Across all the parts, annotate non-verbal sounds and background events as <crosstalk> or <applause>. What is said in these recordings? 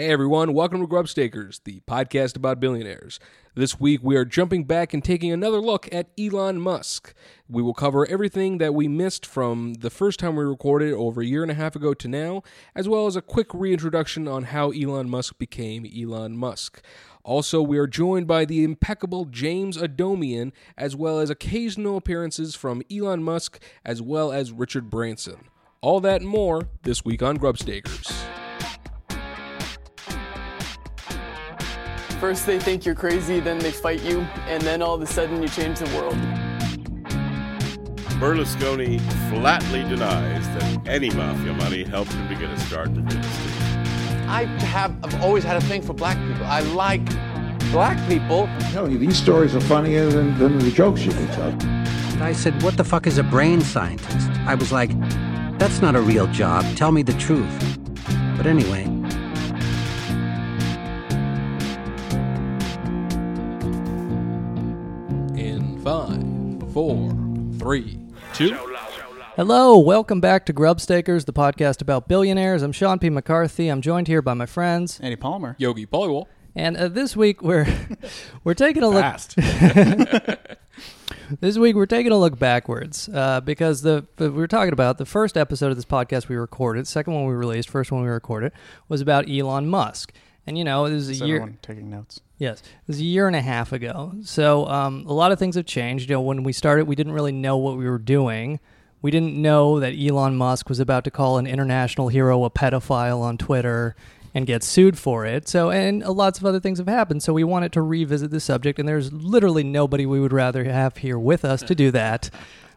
Hey everyone, welcome to Grubstakers, the podcast about billionaires. This week we are jumping back and taking another look at Elon Musk. We will cover everything that we missed from the first time we recorded over a year and a half ago to now, as well as a quick reintroduction on how Elon Musk became Elon Musk. Also, we are joined by the impeccable James Adomian, as well as occasional appearances from Elon Musk, as well as Richard Branson. All that and more this week on Grubstakers. First they think you're crazy, then they fight you, and then all of a sudden you change the world. Berlusconi flatly denies that any mafia money helped him to get a start in real estate. I have I've always had a thing for black people. I like black people. I'm telling you, these stories are funnier than, than the jokes you can tell. I said, What the fuck is a brain scientist? I was like, That's not a real job. Tell me the truth. But anyway, four, three, two. Hello, welcome back to Grubstakers, the podcast about billionaires. I'm Sean P. McCarthy. I'm joined here by my friends, Andy Palmer. Yogi Paliwal. and uh, this week we're <laughs> we're taking a look. Fast. <laughs> This week we're taking a look backwards uh, because the, the we were talking about the first episode of this podcast we recorded, second one we released, first one we recorded was about Elon Musk, and you know it was a Is year. taking notes? Yes, it was a year and a half ago. So um, a lot of things have changed. You know, when we started, we didn't really know what we were doing. We didn't know that Elon Musk was about to call an international hero a pedophile on Twitter and get sued for it. So, and uh, lots of other things have happened. So we wanted to revisit the subject, and there's literally nobody we would rather have here with us to do that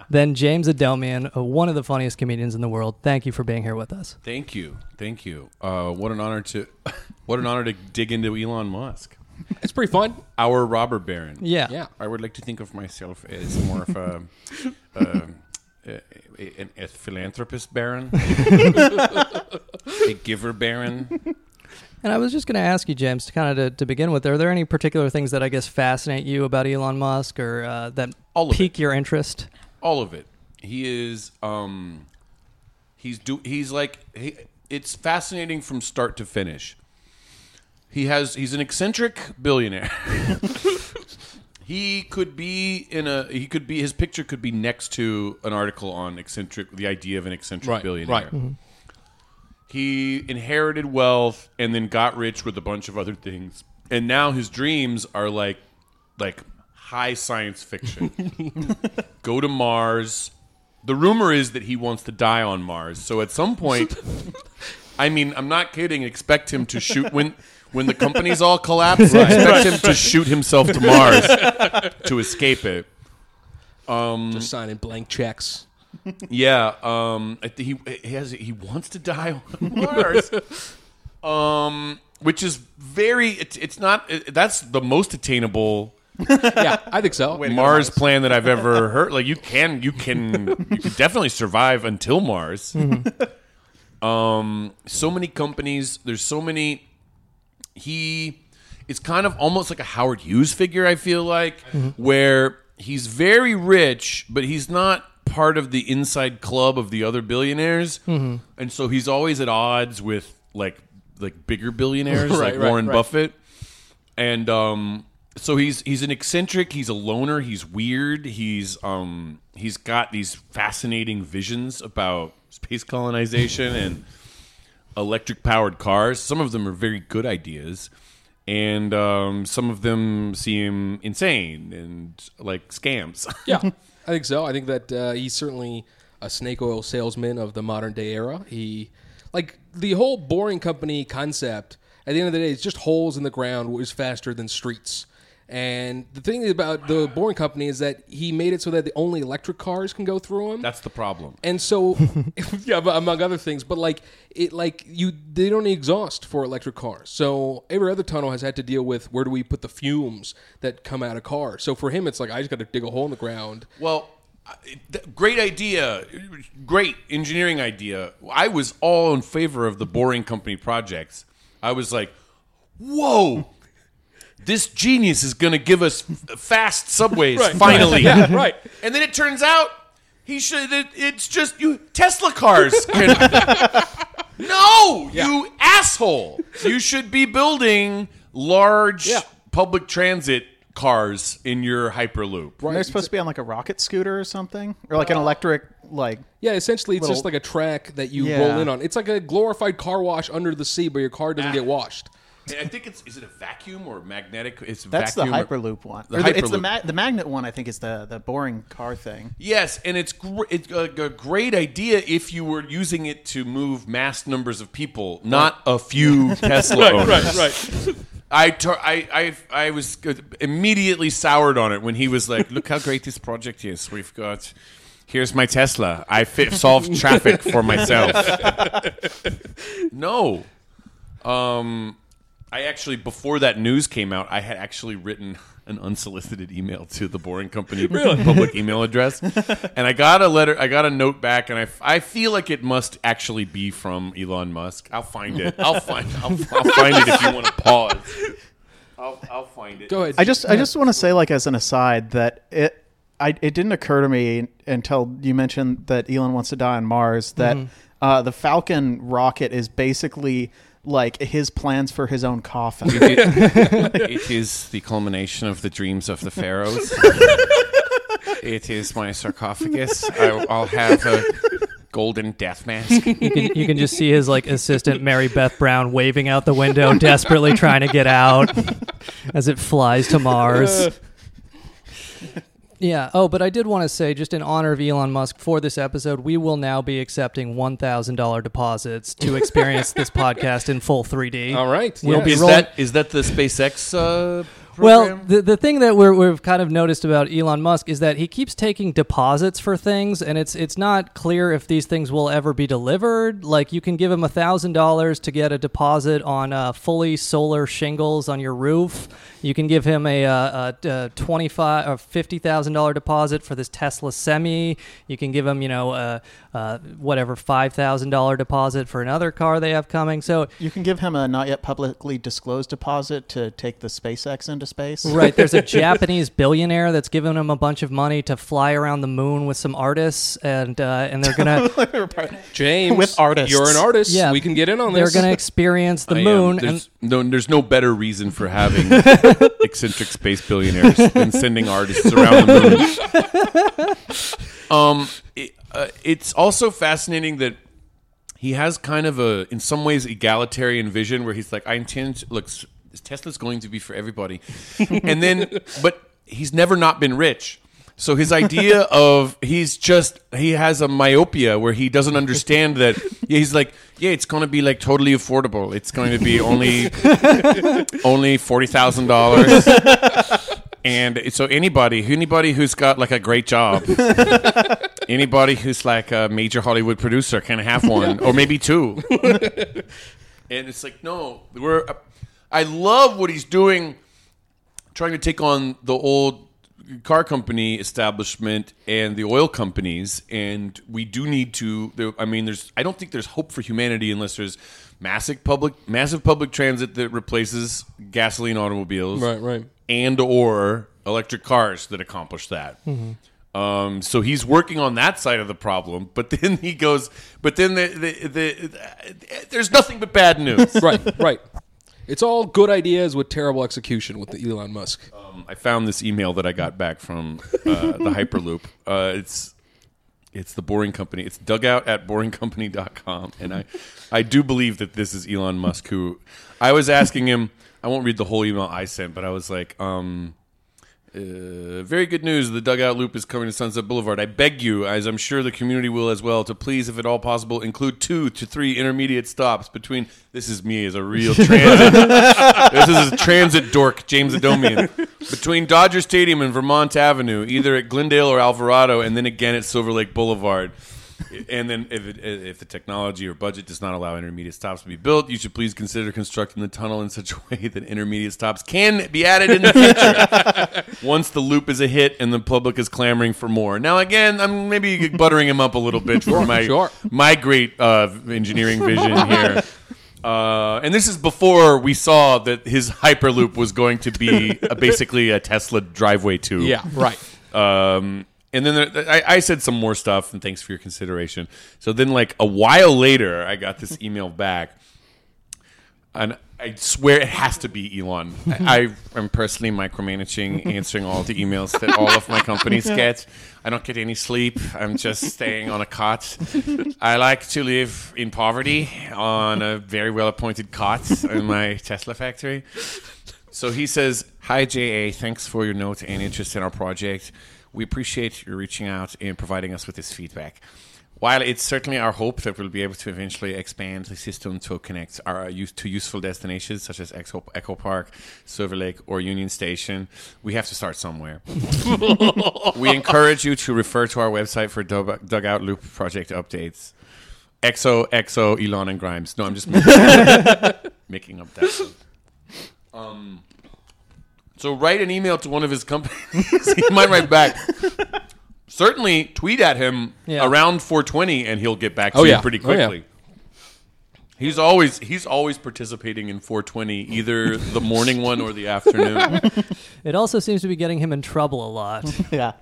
than James Adomian, uh, one of the funniest comedians in the world. Thank you for being here with us. Thank you, thank you. Uh, what an honor to, <laughs> what an honor to dig into Elon Musk, It's pretty fun. our robber baron. Yeah. Yeah. I would like to think of myself as more of a, uh, <laughs> a, a, a philanthropist baron, <laughs> a giver baron. And I was just going to ask you, James, to kind of to, to begin with, are there any particular things that I guess fascinate you about Elon Musk or uh, that All of pique your interest? All of it. He is um he's do he's like he, it's fascinating from start to finish. He has he's an eccentric billionaire. <laughs> he could be in a he could be his picture could be next to an article on eccentric the idea of an eccentric Right, billionaire. right. He inherited wealth and then got rich with a bunch of other things. And now his dreams are like like high science fiction. <laughs> Go to Mars. The rumor is that he wants to die on Mars. So at some point I mean, I'm not kidding, expect him to shoot when when the companies all collapse, expect him to shoot himself to Mars to escape it. Just signing blank checks. Yeah, um, I thi- he he has he wants to die on Mars, um, which is very. It's, it's not. It, that's the most attainable Yeah, I think so. Mars plan that I've ever heard. Like you can you can you can definitely survive until Mars. Um, so many companies. There's so many. He, it's kind of almost like a Howard Hughes figure. I feel like where he's very rich, but he's not part of the inside club of the other billionaires, and so he's always at odds with like like bigger billionaires <laughs> Right, like right, Warren right. Buffett and um so he's he's an eccentric he's a loner he's weird he's um he's got these fascinating visions about space colonization <laughs> and electric powered cars some of them are very good ideas and um some of them seem insane and like scams <laughs> Yeah, I think so. I think that uh, he's certainly a snake oil salesman of the modern day era. He, like, the whole boring company concept, at the end of the day, it's just holes in the ground is faster than streets. And the thing about the boring company is that he made it so that the only electric cars can go through them. that's the problem And so, <laughs> <laughs> yeah, but among other things, but like it, like you, they don't need exhaust for electric cars. So every other tunnel has had to deal with where do we put the fumes that come out of cars. So for him, it's like I just got to dig a hole in the ground. Well, great idea, great engineering idea. I was all in favor of the Boring Company projects. I was like, "Whoa, this genius is going to give us fast subways finally!" <laughs> Yeah, right. And then it turns out he should. It, it's just you Tesla cars. Can, <laughs> No, you asshole. You should be building large Yeah. public transit cars in your Hyperloop. And they're supposed to be on like a rocket scooter or something, or like an uh, electric like. Yeah, essentially, it's just like a track that you Yeah. roll in on. It's like a glorified car wash under the sea, but your car doesn't ah. get washed. I think it's is it a vacuum or magnetic? It's That's vacuum the or- Hyperloop one. The Or the- it's the Hyperloop. ma- the magnet one. I think is the the boring car thing. Yes, and it's gr- it's a, a great idea if you were using it to move mass numbers of people, not a few <laughs> Tesla owners. right. I, tor- I, I, I was immediately soured on it when he was like, "Look how great this project is. We've got here's my Tesla. I fi- solved traffic for myself." <laughs> no, um, I actually before that news came out, I had actually written <laughs> an unsolicited email to the Boring Company <laughs> public email address, and I got a letter. I got a note back, and I, I feel like it must actually be from Elon Musk. I'll find it. I'll find. I'll, I'll find it if you want to pause. I'll, I'll find it. Go ahead. I just I just want to say like as an aside that it I it didn't occur to me until you mentioned that Elon wants to die on Mars that uh, the Falcon rocket is basically like his plans for his own coffin. <laughs> it is the culmination of the dreams of the pharaohs. it is my sarcophagus. I, I'll have a golden death mask. You can, you can just see his like assistant Mary Beth Brown waving out the window, <laughs> desperately trying to get out as it flies to Mars. Yeah. Oh, but I did want to say, just in honor of Elon Musk, for this episode, we will now be accepting one thousand dollar deposits to <laughs> experience this podcast in full 3D. All right. We'll yeah. be Is rolling- that is that the SpaceX uh, Well, the the thing that we're, we've kind of noticed about Elon Musk is that he keeps taking deposits for things, and it's it's not clear if these things will ever be delivered. Like you can give him a thousand dollars to get a deposit on uh, fully solar shingles on your roof. You can give him a, uh, a, a twenty five or fifty thousand dollar deposit for this Tesla Semi. You can give him, you know, uh, uh, whatever five thousand dollar deposit for another car they have coming. So you can give him a not yet publicly disclosed deposit to take the SpaceX into space. Right. There's a <laughs> Japanese billionaire that's giving him a bunch of money to fly around the moon with some artists, and uh, and they're gonna <laughs> James, With artists. You're an artist. Yeah. We can get in on this. they're gonna experience the I moon. There's, And no, there's no better reason for having <laughs> eccentric space billionaires than sending artists around the moon. Um, it, uh, it's also fascinating that he has kind of a, in some ways, egalitarian vision where he's like, I intend, to, look, s- Tesla's going to be for everybody, and then, <laughs> but he's never not been rich. So his idea <laughs> of he's just he has a myopia where he doesn't understand that yeah, he's like yeah it's going to be like totally affordable. It's going to be only <laughs> only forty thousand dollars. And so anybody anybody who's got like a great job anybody who's like a major Hollywood producer can have one or maybe two. And it's like no we're I love what he's doing trying to take on the old car company establishment and the oil companies and we do need to there, i mean there's i don't think there's hope for humanity unless there's massive public massive public transit that replaces gasoline automobiles Right, right. and or electric cars that accomplish that um, so he's working on that side of the problem, but <laughs> then he goes, but then the, the, the, there's nothing but bad news. right, right. It's all good ideas with terrible execution with the Elon Musk. Um, I found this email that I got back from uh, the <laughs> Hyperloop. Uh, it's it's the Boring Company. It's dugout at boringcompany.com. And I, I do believe that this is Elon Musk who I was asking him. I won't read the whole email I sent, but I was like, um, uh, very good news. The dugout loop is coming to Sunset Boulevard. I beg you, as I'm sure the community will as well, to please, if at all possible, include two to three intermediate stops between. This is me as a real <laughs> transit. this is a transit dork, James Adomian. Between Dodger Stadium and Vermont Avenue, either at Glendale or Alvarado, and then again at Silver Lake Boulevard. And then, if, it, if the technology or budget does not allow intermediate stops to be built, you should please consider constructing the tunnel in such a <laughs> way that intermediate stops can be added in the future <laughs> once the loop is a hit and the public is clamoring for more. Now, again, I'm maybe buttering him up a little bit for my sure. my great uh, engineering vision <laughs> here. Uh, and this is before we saw that his Hyperloop was going to be uh basically a Tesla driveway tube. Yeah, right. Um, And then there, I, I said some more stuff, and thanks for your consideration. So then, like a while later, I got this email back, and I swear it has to be Elon. I, I am personally micromanaging, answering all the emails that all of my companies get. I don't get any sleep. I'm just staying on a cot. I like to live in poverty on a very well appointed cot in my Tesla factory. So he says, Hi, JA. Thanks for your note and interest in our project. We appreciate you reaching out and providing us with this feedback. While it's certainly our hope that we'll be able to eventually expand the system to connect our use to useful destinations such as Echo, Echo Park, Silver Lake, or Union Station, we have to start somewhere. <laughs> we encourage you to refer to our website for Dug- Dugout Loop project updates. XO, XO, Elon and Grimes. No, I'm just <laughs> making, making up that. one. Um, so write an email to one of his companies. <laughs> he might write back. <laughs> Certainly tweet at him Yeah. around 420 and he'll get back to Oh, you yeah. pretty Oh, yeah. quickly. He's always he's always participating in 420, either the morning one or the afternoon. <laughs> It also seems to be getting him in trouble a lot. Yeah.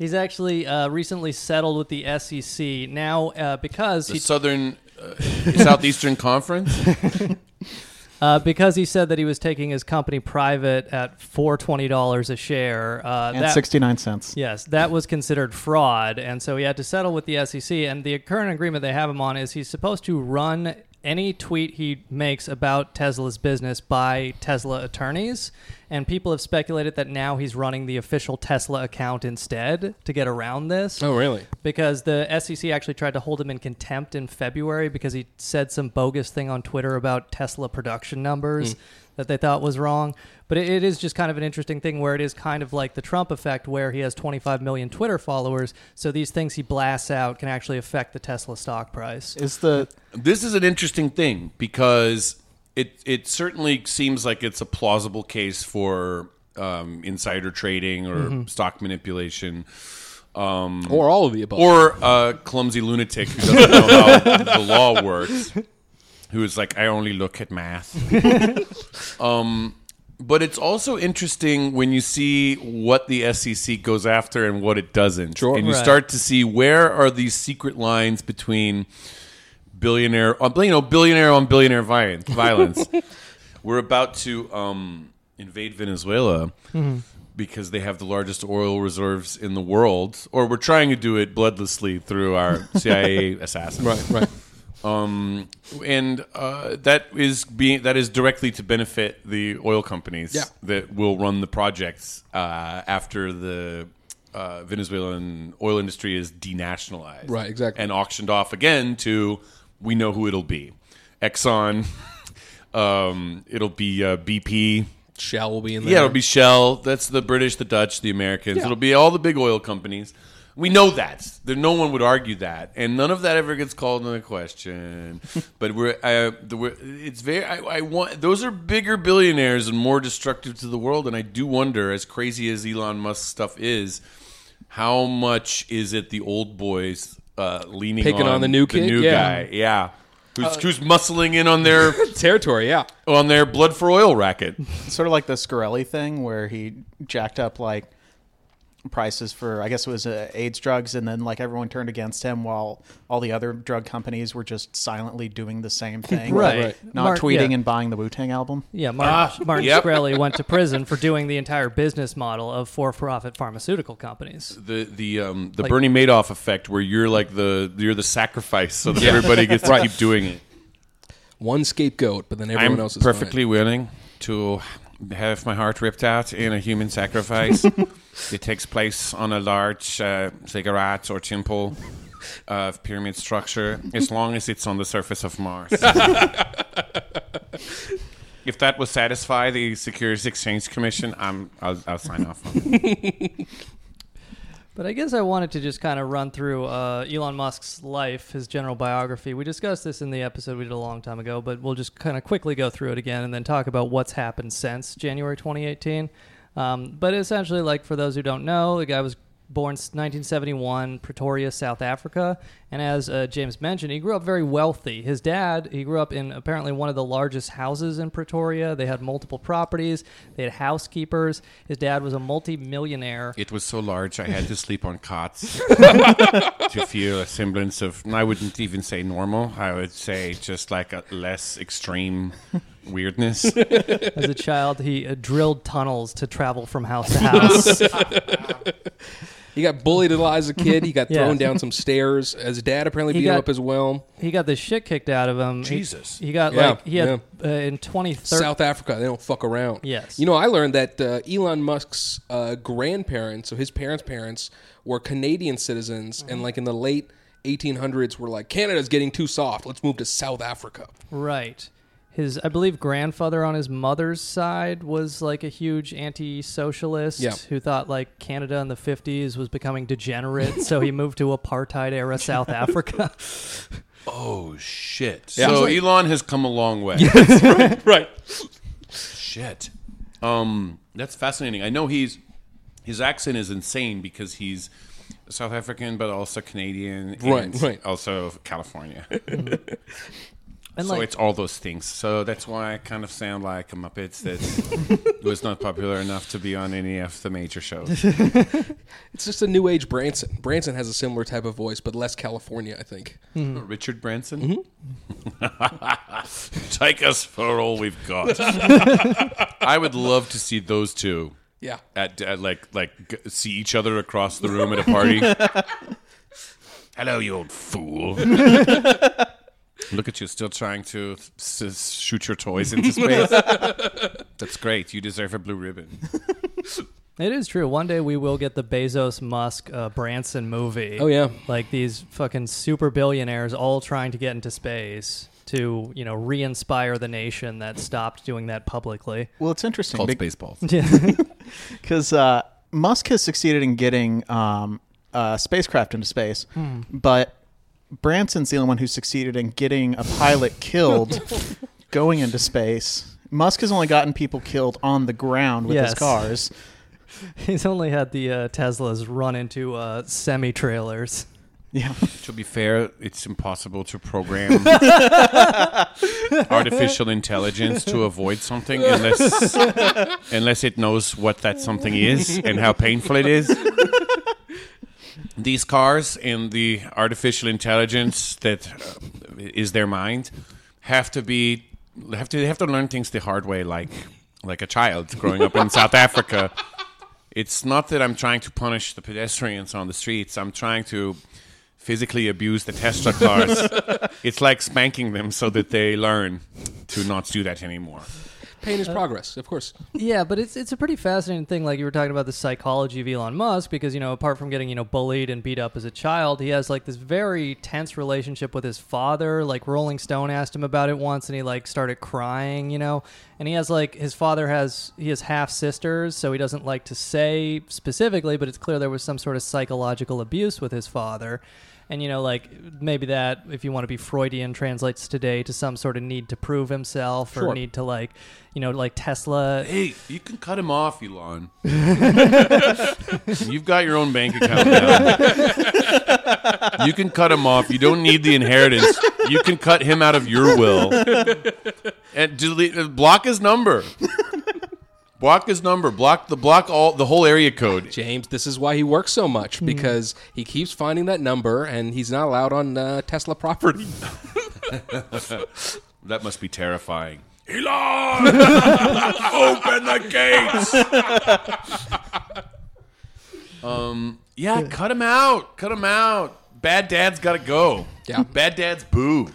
He's actually uh, recently settled with the SEC now uh, because The he Southern uh, Southeastern Conference. Uh, because he said that he was taking his company private at four twenty dollars a share. Uh, And that, 69 cents. Yes, that was considered fraud, and so he had to settle with the SEC. And the current agreement they have him on is he's supposed to run any tweet he makes about Tesla's business by Tesla attorneys. And people have speculated that now he's running the official Tesla account instead to get around this Oh, really? because the SEC actually tried to hold him in contempt in February because he said some bogus thing on Twitter about Tesla production numbers hmm. That they thought was wrong. But it, it is just kind of an interesting thing where it is kind of like the Trump effect where he has 25 million Twitter followers. So these things he blasts out can actually affect the Tesla stock price. Is the this is an interesting thing because it it certainly seems like it's a plausible case for um, insider trading or stock manipulation. Um, Or all of the above. or a clumsy lunatic who doesn't know how the law works, <laughs> who is like, I only look at math. <laughs> um, but it's also interesting when you see what the SEC goes after and what it doesn't, Sure. and you Right. start to see where are these secret lines between billionaire, uh, you know, billionaire on billionaire violence. violence. <laughs> We're about to um, invade Venezuela because they have the largest oil reserves in the world, or we're trying to do it bloodlessly through our CIA <laughs> assassins. right, right. Um, and uh, that is being that is directly to benefit the oil companies Yeah. that will run the projects uh, after the uh, Venezuelan oil industry is denationalized, Right, exactly. and auctioned off again to we know who it'll be, Exxon. <laughs> um, it'll be uh, BP. Shell will be in there. Yeah, it'll be Shell. That's the British, the Dutch, the Americans. Yeah. It'll be all the big oil companies. We know that. There, no one would argue that, and none of that ever gets called into question. <laughs> but we're, uh, the, we're, it's very. I, I want those are bigger billionaires and more destructive to the world. And I do wonder, as crazy as Elon Musk stuff is, how much is it the old boys uh, leaning Picking on the new kid? the new Yeah. guy? Yeah. Who's, who's muscling in on their <laughs> territory. Yeah. on their blood for oil racket? sort of like the Shkreli thing where he jacked up like prices for I guess it was uh, AIDS drugs, and then like everyone turned against him while all the other drug companies were just silently doing the same <laughs> thing, Right. like, Right. Not Mark- tweeting yeah. and buying the Wu Tang album. Yeah, Martin, Martin yep. Shkreli went to prison for <laughs> doing the entire business model of for-profit pharmaceutical companies. the the um the Like- Bernie Madoff effect, where you're like the you're the sacrifice, so that everybody gets to keep doing it. One scapegoat, but then everyone I'm else is perfectly willing to have my heart ripped out in a human sacrifice. <laughs> it takes place on a large uh, ziggurat or temple of pyramid structure, as long as it's on the surface of Mars. <laughs> if that will satisfy the Securities Exchange Commission, I'm I'll, I'll sign off on it. <laughs> But I guess I wanted to just kind of run through uh, Elon Musk's life, his general biography. We discussed this in the episode we did a long time ago, but we'll just kind of quickly go through it again and then talk about what's happened since January 2018. Um, but essentially, like for those who don't know, the guy was born 1971, Pretoria, South Africa. And as uh, James mentioned, he grew up very wealthy. His dad, he grew up in apparently one of the largest houses in Pretoria. They had multiple properties, they had housekeepers. His dad was a multi-millionaire. It was so large I had to sleep on cots <laughs> to feel a semblance of. I wouldn't even say normal. I would say just like a less extreme weirdness. As a child, he uh, drilled tunnels to travel from house to house. <laughs> He got bullied a lot as a kid. He got <laughs> Yeah. thrown down some stairs. His dad apparently He beat him got- up as well. he got the shit kicked out of him. He- Jesus. He, got Yeah, like he had uh, in 2013. South Africa, they don't fuck around. Yes. You know, I learned that uh, Elon Musk's uh, grandparents, so his parents' parents, were Canadian citizens, Mm-hmm. and like in the late 1800s, were like Canada's getting too soft. Let's move to South Africa. Right. His, I believe, grandfather on his mother's side was like a huge anti-socialist Yeah. who thought like Canada in the '50s was becoming degenerate, so he moved to apartheid era <laughs> South Africa. Oh shit! Yeah. So He's Elon has come a long way. <laughs> right. Shit. Um, that's fascinating. I know he's his accent is insane because he's South African, but also Canadian, Right, and right. Also California. <laughs> And so like, it's all those things. So that's why I kind of sound like a Muppet that <laughs> was not popular enough to be on any of the major shows. <laughs> It's just a new age Branson. Branson has a similar type of voice, but less California, I think. Mm-hmm. Oh, Richard Branson. Mm-hmm. <laughs> Take us for all we've got. I would love to see those two Yeah. at, at like like g- see each other across the room at a party. Hello, you old fool. Look at you, still trying to s- s- shoot your toys into space. <laughs> That's great. You deserve a blue ribbon. <laughs> it is true. One day we will get the Bezos, Musk, uh, Branson movie. Oh, yeah. like these fucking super billionaires all trying to get into space to you know re-inspire the nation that stopped doing that publicly. Well, it's interesting Called bec- Spaceballs. <laughs> because uh, Musk has succeeded in getting um, uh, spacecraft into space, but Branson's the only one who succeeded in getting a pilot killed <laughs> going into space. Musk has only gotten people killed on the ground with Yes. his cars. <laughs> He's only had the uh, Teslas run into uh, semi trailers. Yeah, <laughs> to be fair, it's impossible to program artificial intelligence to avoid something unless unless it knows what that something is and how painful it is. These cars and the artificial intelligence that uh, their mind have to be have to they have to learn things the hard way, like like a child growing up in <laughs> South Africa. It's not that I'm trying to punish the pedestrians on the streets. I'm trying to physically abuse the Tesla cars. <laughs> it's like spanking them so that they learn to not do that anymore. Pain is uh, progress, of course. Yeah, but it's it's a pretty fascinating thing. Like you were talking about the psychology of Elon Musk, because you know, apart from getting you know bullied and beat up as a child, he has like this very tense relationship with his father. Like Rolling Stone asked him about it once, and he like started crying. You know, and he has like his father has he has half sisters, so he doesn't like to say specifically, but it's clear there was some sort of psychological abuse with his father. And you know, like maybe that, if you want to be Freudian, translates today to some sort of need to prove himself or Sure. need to like, you know, like Tesla Hey, you can cut him off, Elon. <laughs> You've got your own bank account now. You can cut him off. You don't need the inheritance. You can cut him out of your will and delete, uh, block his number. Block his number. Block the block all the whole area code. James, this is why he works so much because he keeps finding that number and he's not allowed on uh, Tesla property. <laughs> That must be terrifying. Elon, <laughs> open the gates. <laughs> um, yeah, cut him out. Cut him out. Bad dad's got to go. Yeah. bad dad's boo.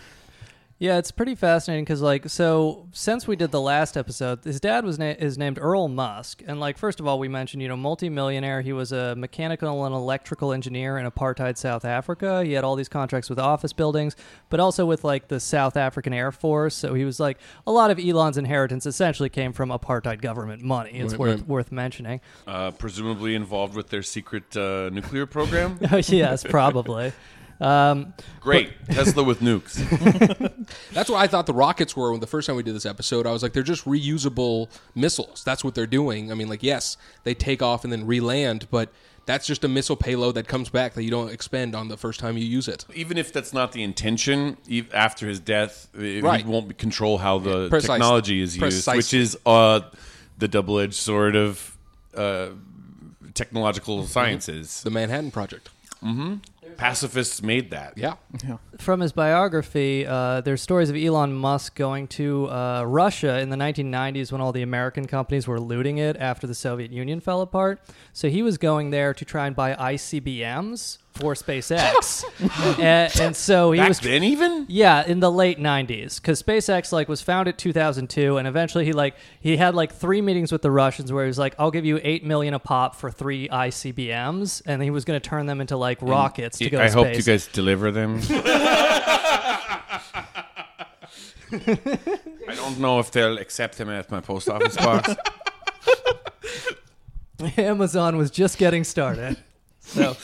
Yeah, it's pretty fascinating because, like, so since we did the last episode, his dad was na- is named Errol Musk, and like, first of all, we mentioned you know multimillionaire. He was a mechanical and electrical engineer in apartheid South Africa. He had all these contracts with office buildings, but also with like the South African Air Force. So he was like a lot of Elon's inheritance essentially came from apartheid government money. It's Right, worth right. worth mentioning. Uh, presumably involved with their secret uh, nuclear program. <laughs> yes, probably. Um, Great. Tesla with <laughs> nukes. That's what I thought the rockets were when the first time we did this episode. I was like, they're just reusable missiles. That's what they're doing. I mean, like, yes, they take off and then re-land, but that's just a missile payload that comes back that you don't expend on the first time you use it. Even if that's not the intention, e- after his death, it- Right. he won't control how the Precisely. technology is used, Precisely. which is uh, the double-edged sword of uh, technological sciences. The Manhattan Project. Pacifists made that. Yeah. from his biography, uh, there's stories of Elon Musk going to uh, Russia in the 1990s when all the American companies were looting it after the Soviet Union fell apart. So he was going there to try and buy ICBMs for SpaceX, <laughs> and, and so he Back was then, even yeah, in the late '90s, because SpaceX like was founded 2002, and eventually he like he had like three meetings with the Russians where he was like, "I'll give you eight million a pop for three ICBMs," and he was going to turn them into like rockets to go. I to hope space. you guys deliver them. <laughs> I don't know if they'll accept them at my post office box. <laughs> Amazon was just getting started. So,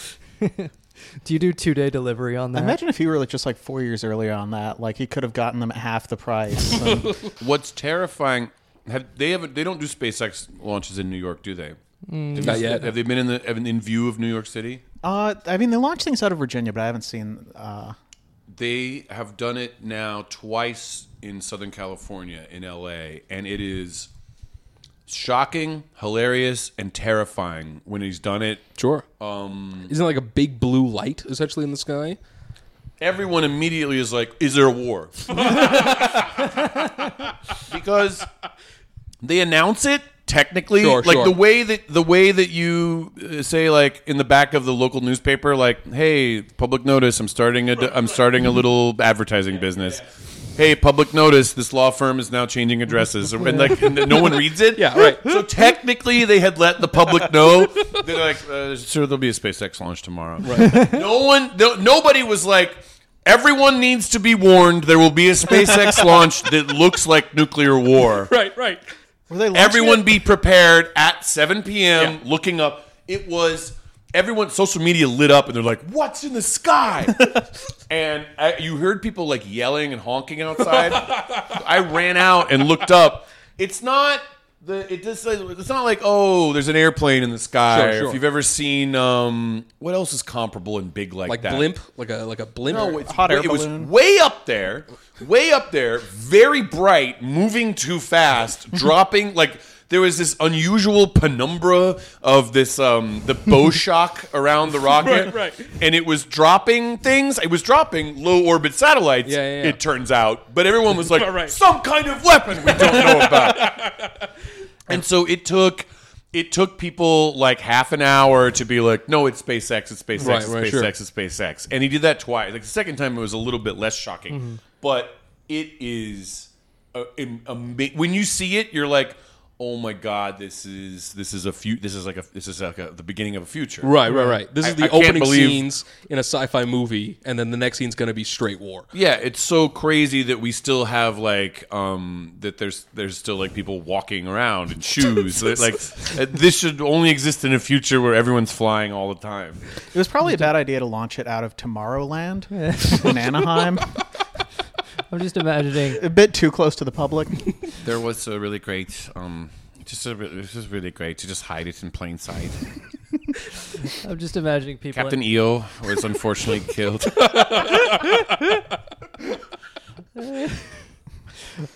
<laughs> do you do two day delivery on that? Imagine if he were like just like four years earlier on that, like he could have gotten them at half the price. <laughs> And, What's terrifying? Have they haven't? They don't do SpaceX launches in New York, do they? Have Not you- yet. Have they been in the have- in view of New York City? uh, I mean, they launched things out of Virginia, but I haven't seen. Uh, They have done it now twice in Southern California, in LA, and it is shocking, hilarious, and terrifying when he's done it. Sure. Um, Isn't it like a big blue light essentially in the sky? Everyone immediately is like, "Is there a war?" <laughs> because they announce it technically, Sure, like sure. the way that the way that you uh, say, like in the back of the local newspaper, like, "Hey, public notice! I'm starting a I'm starting a little advertising business." Hey, public notice! This law firm is now changing addresses, and like and no one reads it. <laughs> Yeah, right. So technically, they had let the public know. They're like, uh, "Sure, there'll be a SpaceX launch tomorrow." Right. <laughs> no one, no, nobody was like, "Everyone needs to be warned. There will be a SpaceX <laughs> launch that looks like nuclear war." Right, right. were they Everyone it? be prepared at 7 p.m. Looking up, it was everyone. Social media lit up, and they're like, "What's in the sky?" <laughs> and I, you heard people like yelling and honking outside. I ran out and looked up. It's not the. It just. It's not like oh, there's an airplane in the sky. Sure, sure. If you've ever seen um, what else is comparable and big like, Like that? blimp, like a like a blimp. No, it's Hot air it was way up there, way up there, very bright, moving too fast, <laughs> dropping like there was this unusual penumbra of this um the <laughs> bow shock around the rocket, Right, right. and it was dropping things. It was dropping low orbit satellites. Yeah, yeah, yeah. It turns out, but everyone was like, <laughs> Right. some kind of weapon we don't know about. <laughs> and so it took. It took people like half an hour to be like, no, it's SpaceX, it's SpaceX, Right, it's right, SpaceX, sure. it's SpaceX. And he did that twice. Like the second time, it was a little bit less shocking. Mm-hmm. But it is uh, am- ama- when you see it, you're like, oh my god, this is this is a few. This is like a this is like a, the beginning of a future. Right, right, right. This is the I opening believe- scenes in a sci-fi movie, and then the next scene's going to be straight war. Yeah, it's so crazy that we still have like um that there's there's still like people walking around in shoes. <laughs> Like uh, this should only exist in a future where everyone's flying all the time. It was probably a bad idea to launch it out of Tomorrowland in Anaheim. <laughs> I'm just imagining. a bit too close to the public. <laughs> There was a really great um just a, it was just really great to just hide it in plain sight. <laughs> I'm just imagining people. Captain EO was unfortunately killed. <laughs>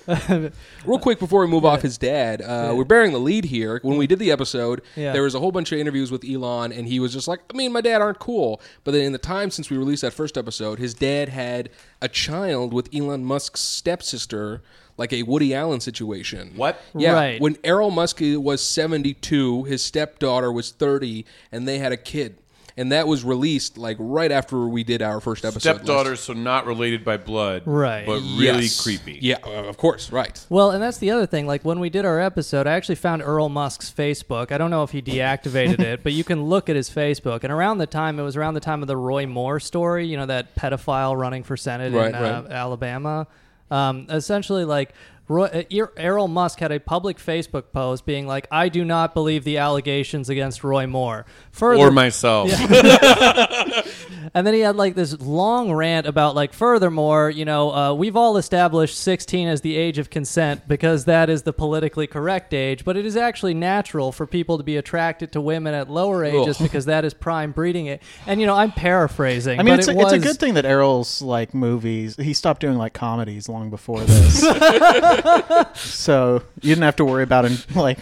<laughs> Real quick before we move off his dad, uh, we're bearing the lead here. When we did the episode, Yeah. there was a whole bunch of interviews with Elon, and he was just like, "I mean, my dad aren't cool." But then in the time since we released that first episode, his dad had a child with Elon Musk's stepsister, like a Woody Allen situation. What? Yeah. Right. When Errol Musk was seventy-two, his stepdaughter was thirty, and they had a kid. And that was released like right after we did our first episode. last- Stepdaughters, so not related by blood, Right. But really Yes. creepy. Yeah, uh, of course, right. Well, and that's the other thing. Like when we did our episode, I actually found Errol Musk's Facebook. I don't know if he deactivated it, <laughs> but you can look at his Facebook. And around the time, it was around the time of the Roy Moore story. You know that pedophile running for senate Right, in uh, right. Alabama. Um, essentially, like Roy, uh, Er- Errol Musk had a public Facebook post being like, "I do not believe the allegations against Roy Moore." Further, or myself. <laughs> and then he had like this long rant about like, furthermore, you know, uh, we've all established 16 as the age of consent because that is the politically correct age, but it is actually natural for people to be attracted to women at lower ages because that is prime breeding it. And you know, I'm paraphrasing. I mean, but it's it a, it's a good thing that Errol's like movies. He stopped doing like comedies long before this, <laughs> <laughs> so you didn't have to worry about him. Like,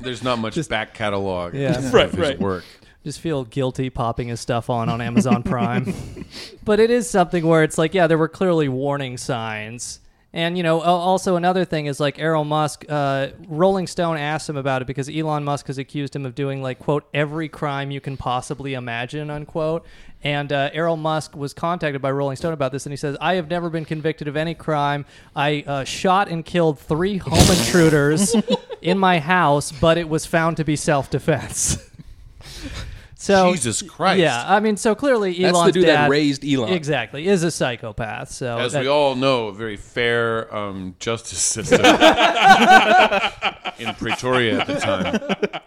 There's not much back catalog Yeah. of Right, his right. work. just feel guilty popping his stuff on on Amazon Prime. <laughs> but it is something where it's like, yeah, there were clearly warning signs. And you know, also another thing is like Errol Musk. Uh, Rolling Stone asked him about it because Elon Musk has accused him of doing like quote every crime you can possibly imagine unquote. And uh, Errol Musk was contacted by Rolling Stone about this, and he says, "I have never been convicted of any crime. I uh, shot and killed three home intruders <laughs> in my house, but it was found to be self-defense." <laughs> So Jesus Christ. Yeah, I mean, so clearly That's Elon's the dude dad that raised Elon. exactly is a psychopath. So As that- we all know, a very fair um, justice system <laughs> in Pretoria at the time.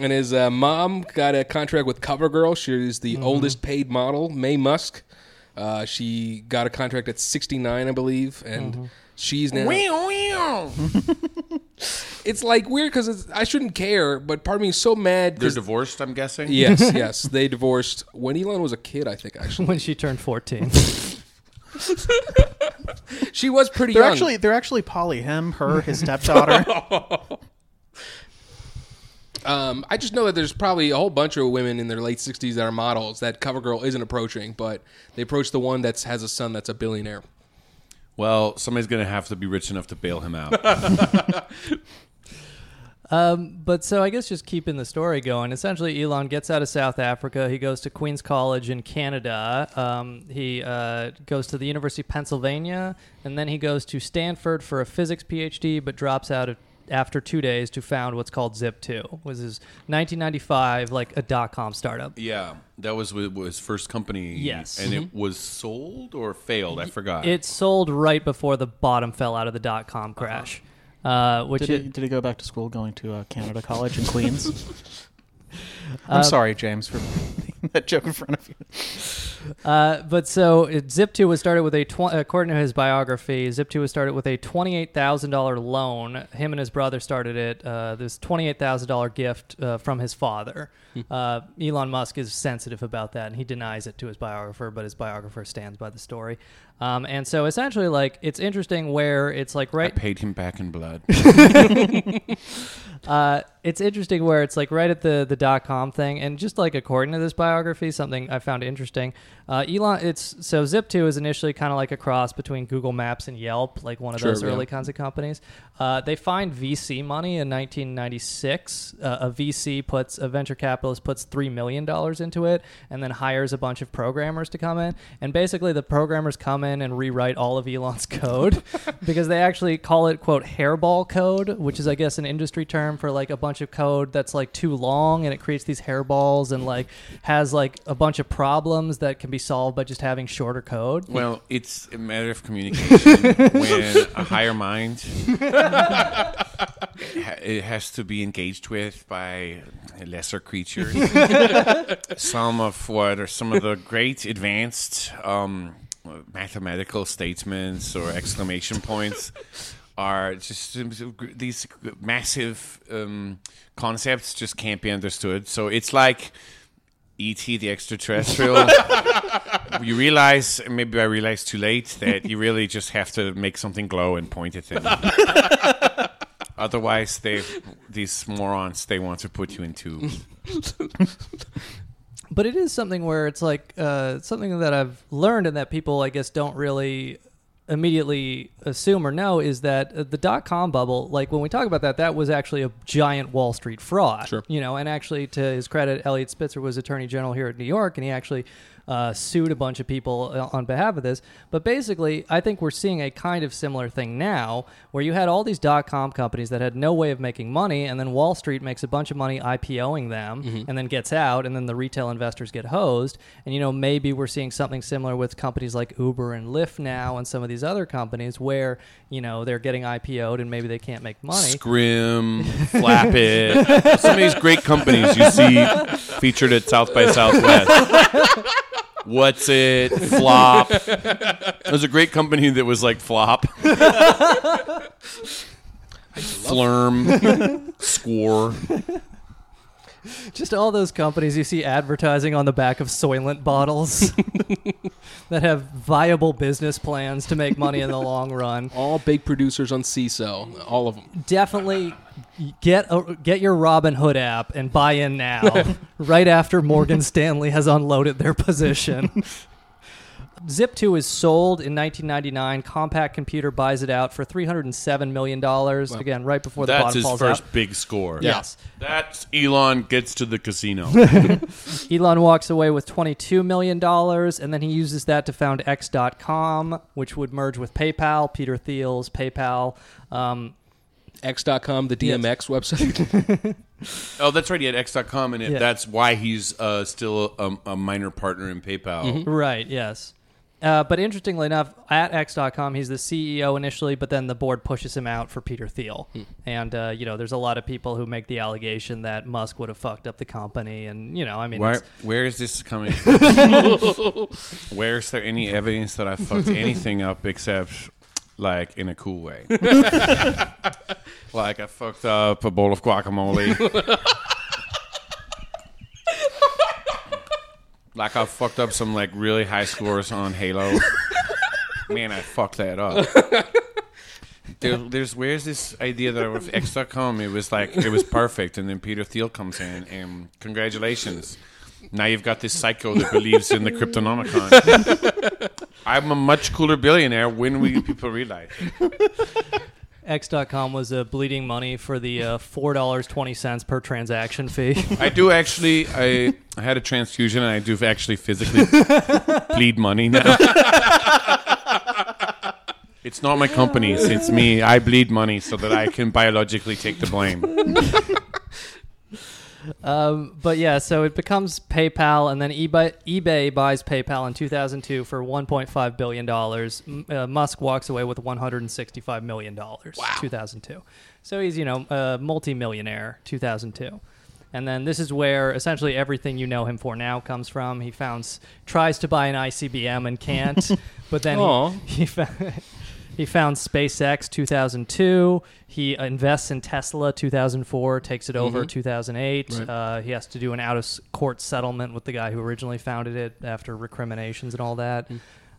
And his uh, mom got a contract with CoverGirl. She's the Mm-hmm. oldest paid model, Mae Musk. Uh, she got a contract at 69, I believe, and Mm-hmm. She's now. <laughs> It's like weird because I shouldn't care, but part of me is so mad. They're 'cause- divorced, I'm guessing. yes, <laughs> yes, they divorced when Elon was a kid. I think actually when she turned fourteen. <laughs> she was pretty they're young. actually they're actually poly. Him, her, his stepdaughter. Um, I just know that there's probably a whole bunch of women in their late 60s that are models that CoverGirl isn't approaching, but they approach the one that has a son that's a billionaire. Well, somebody's going to have to be rich enough to bail him out. <laughs> But so I guess just keeping the story going. Essentially, Elon gets out of South Africa. He goes to Queens College in Canada. Um, he uh, goes to the University of Pennsylvania, and then he goes to Stanford for a physics PhD, but drops out of, after two days to found what's called Zip2. Was his 1995 like a dot com startup? yeah, that was wi- was his first company. Yes. And it was sold or failed? I forgot. It sold right before the bottom fell out of the dot com crash. uh which Did he, it, did he go back to school going to uh, Canada College in Queens? <laughs> I'm sorry, James, for <laughs> making that joke in front of you. Uh, but so it, Zip2 was started with a, tw- according to his biography, Zip2 was started with a $28,000 loan. Him and his brother started it. Uh, this $28,000 gift uh, from his father. Uh, Elon Musk is sensitive about that, and he denies it to his biographer, but his biographer stands by the story. Um, and so essentially, like, it's interesting where it's like I right paid him back in blood. <laughs> <laughs> uh, it's interesting where it's like right at the the dot com thing, and just like according to this biography, something I found interesting. Uh, Elon, it's so Zip2 is initially kind of like a cross between Google Maps and Yelp, like one of Sure, those yeah. early kinds of companies. Uh, they find VC money in 1996. Uh, a VC puts a venture capitalist puts three million dollars into it, and then hires a bunch of programmers to come in. And basically, the programmers come in and rewrite all of Elon's <laughs> code because they actually call it quote hairball code, which is I guess an industry term for like a bunch of code that's like too long and it creates these hairballs and like has like a bunch of problems that can be solved by just having shorter code. Well, it's a matter of communication. <laughs> when a higher mind <laughs> it has to be engaged with by lesser creatures. <laughs> some of what are some of the great advanced um, mathematical statements or exclamation points are just these massive um, concepts just can't be understood. So it's like E.T. the extraterrestrial. <laughs> you realize, maybe I realized too late, that you really just have to make something glow and point at them. <laughs> Otherwise, they these morons they want to put you into. but it is something where it's like uh, something that I've learned and that people, I guess, don't really immediately assume or know is that uh, the dot com bubble, like when we talk about that, that was actually a giant Wall Street fraud. Sure. You know, and actually, to his credit, Eliot Spitzer was Attorney General here at New York, and he actually uh, sued a bunch of people uh, on behalf of this. But basically, I think we're seeing a kind of similar thing now, where you had all these dot com companies that had no way of making money, and then Wall Street makes a bunch of money IPOing them, and then gets out, and then the retail investors get hosed. And you know, maybe we're seeing something similar with companies like Uber and Lyft now, and some of these other companies where you know they're getting IPO'd and maybe they can't make money. Scrim, <laughs> Flap It. Some of these great companies you see featured at South by Southwest. <laughs> What's it? Flop. There's a great company that was like Flop. Flurm. Score. Just all those companies you see advertising on the back of Soylent bottles <laughs> that have viable business plans to make money in the long run. All big producers on CISO, all of them. Definitely get a, get your Robinhood app and buy in now, <laughs> right after Morgan Stanley has unloaded their position. <laughs> Zip2 is sold in 1999. Compaq Computer buys it out for 307 million dollars. Again, right before the That's his first big score. Yes. That's Elon gets to the casino. <laughs> Elon walks away with $22 million, and then he uses that to found X.com, which would merge with PayPal, Peter Thiel's PayPal. Um, X.com, the DMX website. <laughs> oh, that's right. He had X.com, and it, Yeah. that's why he's uh, still a, a minor partner in PayPal. right, yes. Uh, but interestingly enough, at X.com, he's the CEO initially, but then the board pushes him out for Peter Thiel. And, uh, you know, there's a lot of people who make the allegation that Musk would have fucked up the company. And, you know, I mean, Where, it's- where is this coming <laughs> from? where is there any evidence that I fucked anything up except like in a cool way? <laughs> like I fucked up a bowl of guacamole. <laughs> like I fucked up some like really high scores on Halo. Man, I fucked that up. There, there's where's this idea that with X.com it was like it was perfect, and then Peter Thiel comes in and congratulations. Now you've got this psycho that believes in the Cryptonomicon. <laughs> I'm a much cooler billionaire. When will people realize? X.com was uh, bleeding money for the uh, $4.20 per transaction fee. I do actually. I, I had a transfusion, and I do actually physically <laughs> bleed money now. It's not my company. It's me. I bleed money so that I can biologically take the blame. Um, but yeah, so it becomes PayPal, and then eBay, eBay buys PayPal in 2002 for 1.5 billion dollars. Uh, Musk walks away with 165 million dollars. Wow. 2002. So he's you know a multimillionaire. 2002. And then this is where essentially everything you know him for now comes from. He founds, tries to buy an ICBM and can't, <laughs> but then he, <laughs> he, fa- he found SpaceX 2002. He invests in Tesla 2004, takes it over 2008. Right. Uh, he has to do an out of court settlement with the guy who originally founded it after recriminations and all that.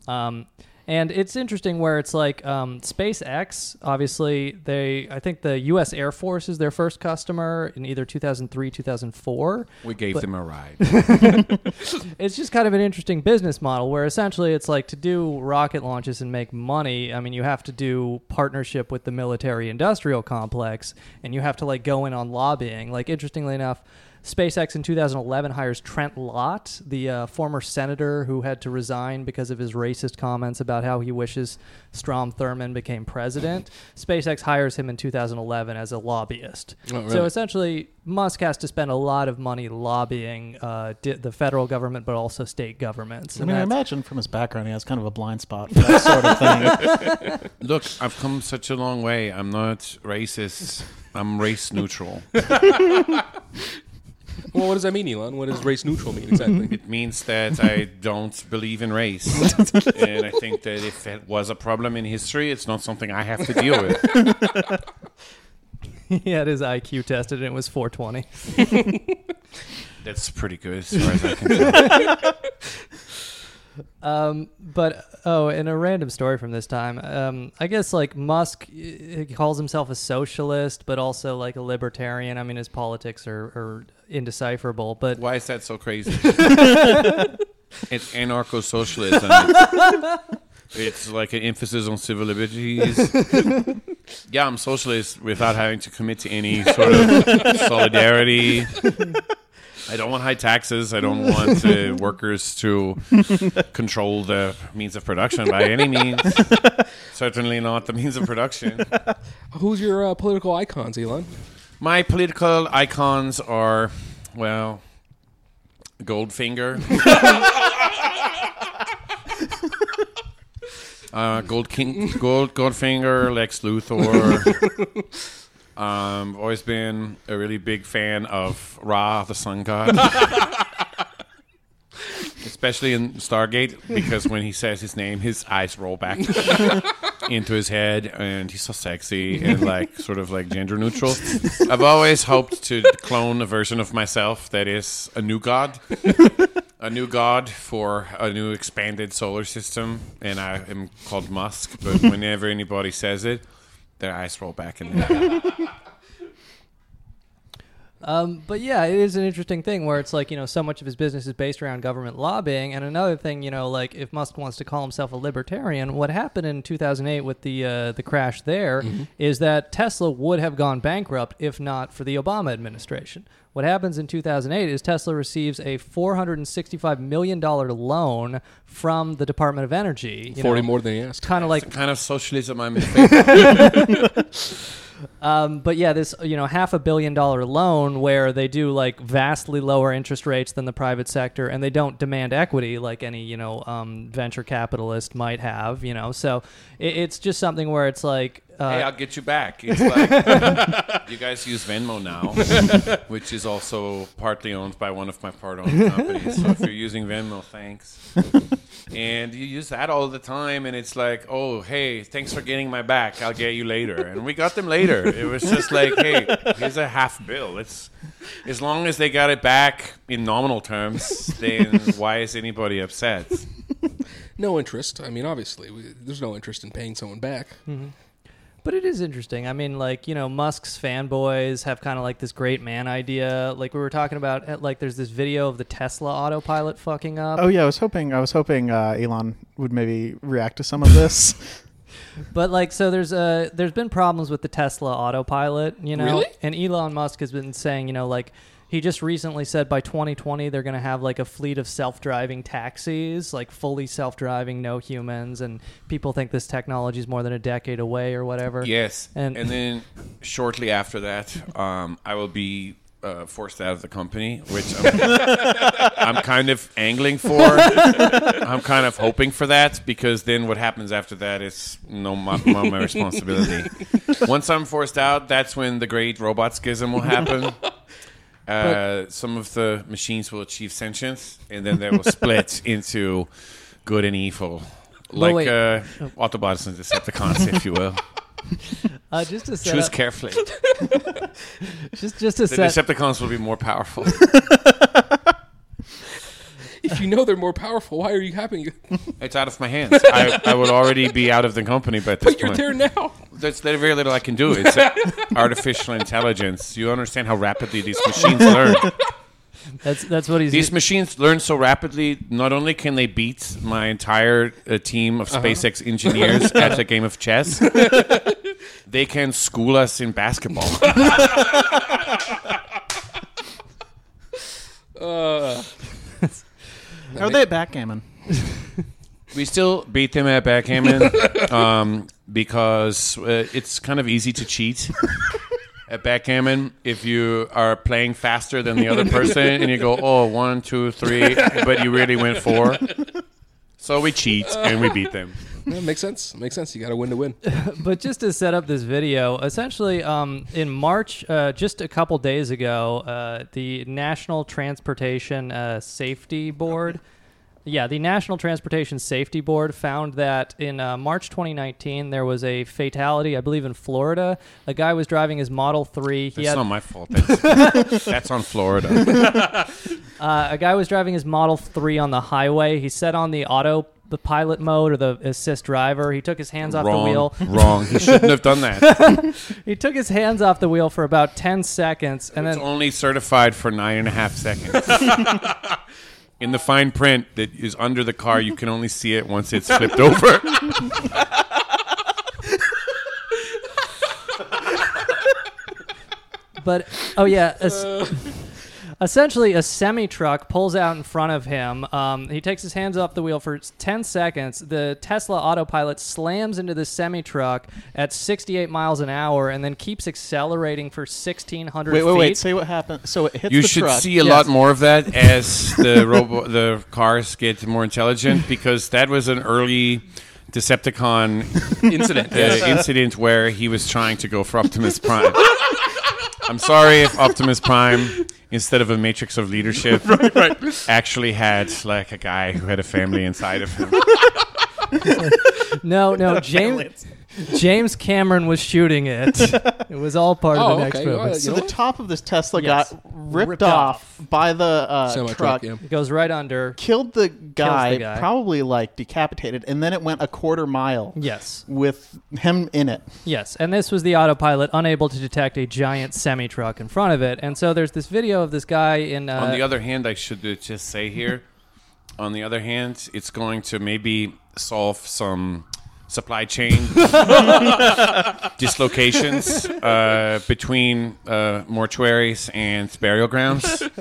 Um, and it's interesting where it's like um, SpaceX, obviously, they, I think the U.S. Air Force is their first customer in either 2003, 2004 We gave But- them a ride. <laughs> it's just kind of an interesting business model where essentially it's like to do rocket launches and make money. I mean, you have to do partnership with the military industrial complex and you have to like go in on lobbying. Like, interestingly enough, SpaceX in 2011 hires Trent Lott, the uh, former senator who had to resign because of his racist comments about how he wishes Strom Thurmond became president. SpaceX hires him in 2011 as a lobbyist. Oh, really? So essentially, Musk has to spend a lot of money lobbying uh, di- the federal government, but also state governments. I mean, I imagine from his background, he has kind of a blind spot for that sort of thing. <laughs> Look, I've come such a long way. I'm not racist. I'm race neutral. <laughs> well, what does that mean, Elon? What does race neutral mean exactly? It means that I don't believe in race. <laughs> and I think that if it was a problem in history, it's not something I have to deal with. <laughs> he had his IQ tested and it was 420. <laughs> That's pretty good as far as I can tell. Um, but oh, and a random story from this time. Um, I guess like Musk he calls himself a socialist, but also like a libertarian. I mean, his politics are, are indecipherable. But Why is that so crazy? <laughs> it's anarcho socialism. It's, it's like an emphasis on civil liberties. Yeah, I'm socialist without having to commit to any sort of solidarity. I don't want high taxes. I don't want uh, <laughs> workers to control the means of production by any means. <laughs> Certainly not the means of production. <laughs> Who's your uh, political icons, Elon? My political icons are, well, Goldfinger. uh, Gold King, Gold Goldfinger, Lex Luthor. Um, always been a really big fan of Ra, the Sun God. <laughs> Especially in Stargate, because when he says his name, his eyes roll back <laughs> into his head, and he's so sexy and <laughs> like sort of like gender neutral. I've always hoped to clone a version of myself that is a new god, a new god for a new expanded solar system, and I am called Musk. But whenever anybody says it, their eyes roll back in their head. Um, but yeah, it is an interesting thing where it's like you know so much of his business is based around government lobbying, and another thing you know like if Musk wants to call himself a libertarian, what happened in 2008 with the uh, the crash there is that Tesla would have gone bankrupt if not for the Obama administration. What happens in 2008 is Tesla receives a 465 million dollar loan from the Department of Energy. You Forty know, more than he asked. kind of like the kind of socialism I'm in favor of. <laughs> <laughs> Um, but yeah, this you know half a billion dollar loan where they do like vastly lower interest rates than the private sector, and they don't demand equity like any you know um, venture capitalist might have. You know, so it, it's just something where it's like. Uh, hey, I'll get you back. It's like <laughs> you guys use Venmo now, <laughs> which is also partly owned by one of my part-owned companies. So if you're using Venmo, thanks. And you use that all the time, and it's like, oh, hey, thanks for getting my back. I'll get you later, and we got them later. It was just like, hey, here's a half bill. It's as long as they got it back in nominal terms, then why is anybody upset? <laughs> No interest. I mean, obviously, we, there's no interest in paying someone back. Mm-hmm. But it is interesting. I mean, like, you know, Musk's fanboys have kind of like this great man idea. Like we were talking about, uh, like, there's this video of the Tesla autopilot fucking up. Oh yeah, I was hoping I was hoping uh, Elon would maybe react to some of this. <laughs> But like, so there's uh there's been problems with the Tesla autopilot, you know, Really? and Elon Musk has been saying, you know, like he just recently said by 2020 they're going to have like a fleet of self-driving taxis, like fully self-driving, no humans, and people think this technology is more than a decade away or whatever. Yes, And- and, then shortly after that, um, I will be uh, forced out of the company, which I'm, <laughs> I'm kind of angling for. I'm kind of hoping for that because then what happens after that is no my, my, my responsibility. <laughs> Once I'm forced out, that's when the great robot schism will happen. Uh, some of the machines will achieve sentience, and then they will split <laughs> into good and evil, like wait. uh, Autobots and Decepticons, if you will. <laughs> Uh, just to set Choose up- carefully. <laughs> just just to The set Decepticons will be more powerful. <laughs> If you know they're more powerful, why are you having it? <laughs> it's out of my hands. I, I would already be out of the company by this But you're point. there now. There's there's very little I can do. It's uh, <laughs> artificial intelligence. You understand how rapidly these machines learn. that's that's what he's These machines learn so rapidly. Not only can they beat my entire uh, team of SpaceX engineers at a game of chess, they can school us in basketball. Uh, How are they at backgammon? <laughs> We still beat them at backgammon <laughs> um, because uh, it's kind of easy to cheat at backgammon if you are playing faster than the other person and you go, <laughs> oh, one, two, three, but you really went four. So we cheat and we beat them. That makes sense. Makes sense. You got to win to win. <laughs> but just to set up this video, essentially, um, in March, uh, just a couple days ago, uh, the National Transportation uh, Safety Board, yeah, the National Transportation Safety Board found that in uh, March 2019 there was a fatality, I believe, in Florida. A guy was driving his Model 3. He That's had not my fault. That's, <laughs> that's on Florida. <laughs> uh, a guy was driving his Model 3 on the highway. He set on the auto the pilot mode or the assist driver. He took his hands off the wheel. <laughs> Wrong. He shouldn't have done that. <laughs> He took his hands off the wheel for about 10 seconds and then It's then only certified for nine and a half seconds. <laughs> In the fine print that is under the car, you can only see it once it's flipped over. But oh yeah, as, uh. Essentially a semi truck pulls out in front of him. Um, he takes his hands off the wheel for 10 seconds. The Tesla autopilot slams into the semi truck at 68 miles an hour and then keeps accelerating for 1,600 Wait, wait, feet. wait. Say what happened. So it hits You the should truck. see a Yes. lot more of that <laughs> as the robo- the cars get more intelligent because that was an early Decepticon <laughs> Incident. uh, incident where he was trying to go for Optimus Prime. <laughs> I'm sorry if Optimus Prime, instead of a matrix of leadership, <laughs> actually had like a guy who had a family inside of him. <laughs> No, no, James James Cameron was shooting it. <laughs> it was all part Oh, of the next okay. movie. Well, So You the know? top of this Tesla Yes. got ripped, Ripped off, by the uh, Semi-truck, truck. yeah. It goes right under. Killed the guy, guy. probably like decapitated, and then it went a quarter mile Yes, with him in it. yes, and this was the autopilot unable to detect a giant semi truck in front of it, and so there's this video of this guy in. Uh, On the other hand, I should just say here, on the other hand, it's going to maybe solve some supply chain <laughs> dislocations uh, between uh, mortuaries and burial grounds. <laughs>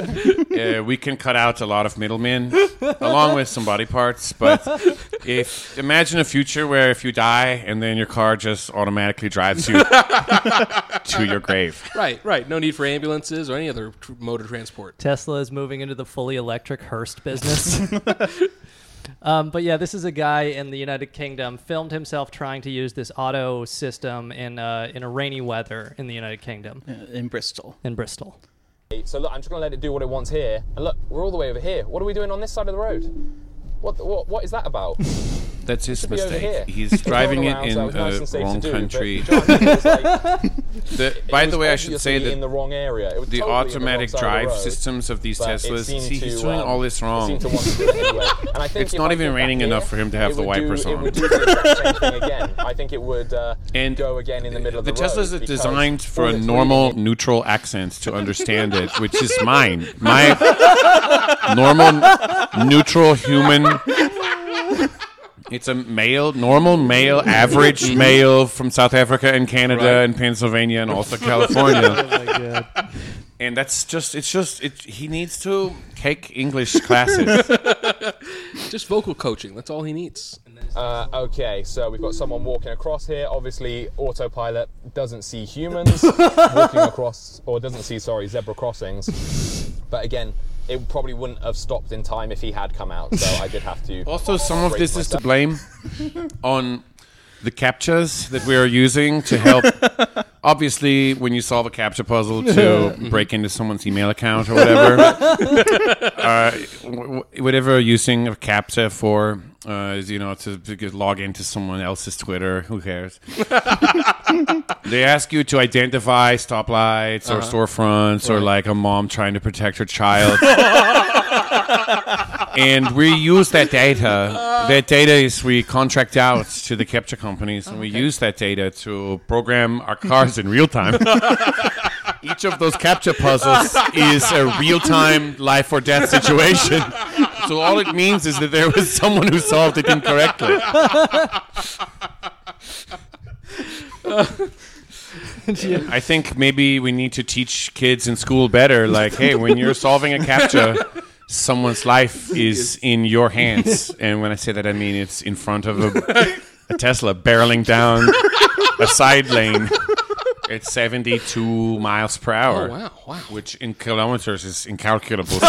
Uh, we can cut out a lot of middlemen, along with some body parts. But if imagine a future where if you die and then your car just automatically drives you <laughs> to your grave. Right, right. No need for ambulances or any other tr- mode of transport. Tesla is moving into the fully electric Hearst business. Um, but yeah, this is a guy in the United Kingdom filmed himself trying to use this auto system in uh, in a rainy weather in the United Kingdom in Bristol. in Bristol. So look, I'm just going to let it do what it wants here. And look, we're all the way over here. What are we doing on this side of the road? What what, what is that about? That's his Should be over here. mistake. He's driving it around, in so nice a and safe to wrong do, country. you know what I mean? It's like- The, by the way, I should say obviously in that the wrong area. It the totally the automatic of drive road, systems of these Teslas, see, he's doing um, all this wrong. to to do it anyway. And I think It's not I even raining here, enough for him to have the do- wipers It on. do the same thing again. <laughs> I think it would uh, And go again in the middle of the the. Teslas are designed for a normal neutral accent to understand it, which is <laughs> mine. My normal neutral human. It's a male, normal male, <laughs> average <laughs> male from South Africa and Canada Right. and Pennsylvania and also California. <laughs> And that's just, it's just, it, he needs to take English classes. Just vocal coaching. That's all he needs. Uh, okay, so we've got someone walking across here. Obviously, autopilot doesn't see humans walking across, or doesn't see, sorry, zebra crossings. But again, it probably wouldn't have stopped in time if he had come out. So I did have to. <laughs> Also, some of this is to blame <laughs> on the captchas that we are using to help. <laughs> Obviously, when you solve a captcha puzzle to break into someone's email account or whatever, <laughs> uh, w- whatever you're using a captcha for uh, is, you know, to, to log into someone else's Twitter. Who cares? <laughs> they ask you to identify stoplights or storefronts or like a mom trying to protect her child <laughs> and we use that data. <laughs> Uh. That data is we contract out to the captcha companies, and we use that data to program our cars in real time. <laughs> Each of those captcha puzzles is a real time life or death situation. So all it means is that there was someone who solved it incorrectly. I think maybe we need to teach kids in school better. Like, hey, when you're solving a captcha, someone's life <laughs> is in your hands. <laughs> And when I say that, I mean it's in front of a, a Tesla barreling down a side lane at 72 miles per hour. Oh, wow, wow. Which in kilometers is incalculable. <laughs>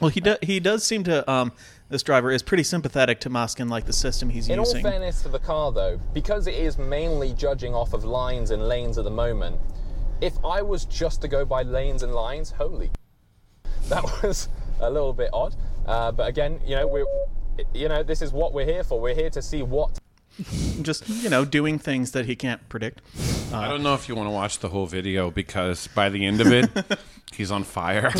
Well, he do, he does seem to. Um, this driver is pretty sympathetic to Musk and like the system he's In all using. fairness to the car, though, because it is mainly judging off of lines and lanes at the moment, if I was just to go by lanes and lines, holy, that <laughs> was a little bit odd. Uh, but again, you know, we're, you know, this is what we're here for. We're here to see what <laughs> Just you know, doing things that he can't predict. I don't know if you want to watch the whole video because by the end of it, <laughs> he's on fire.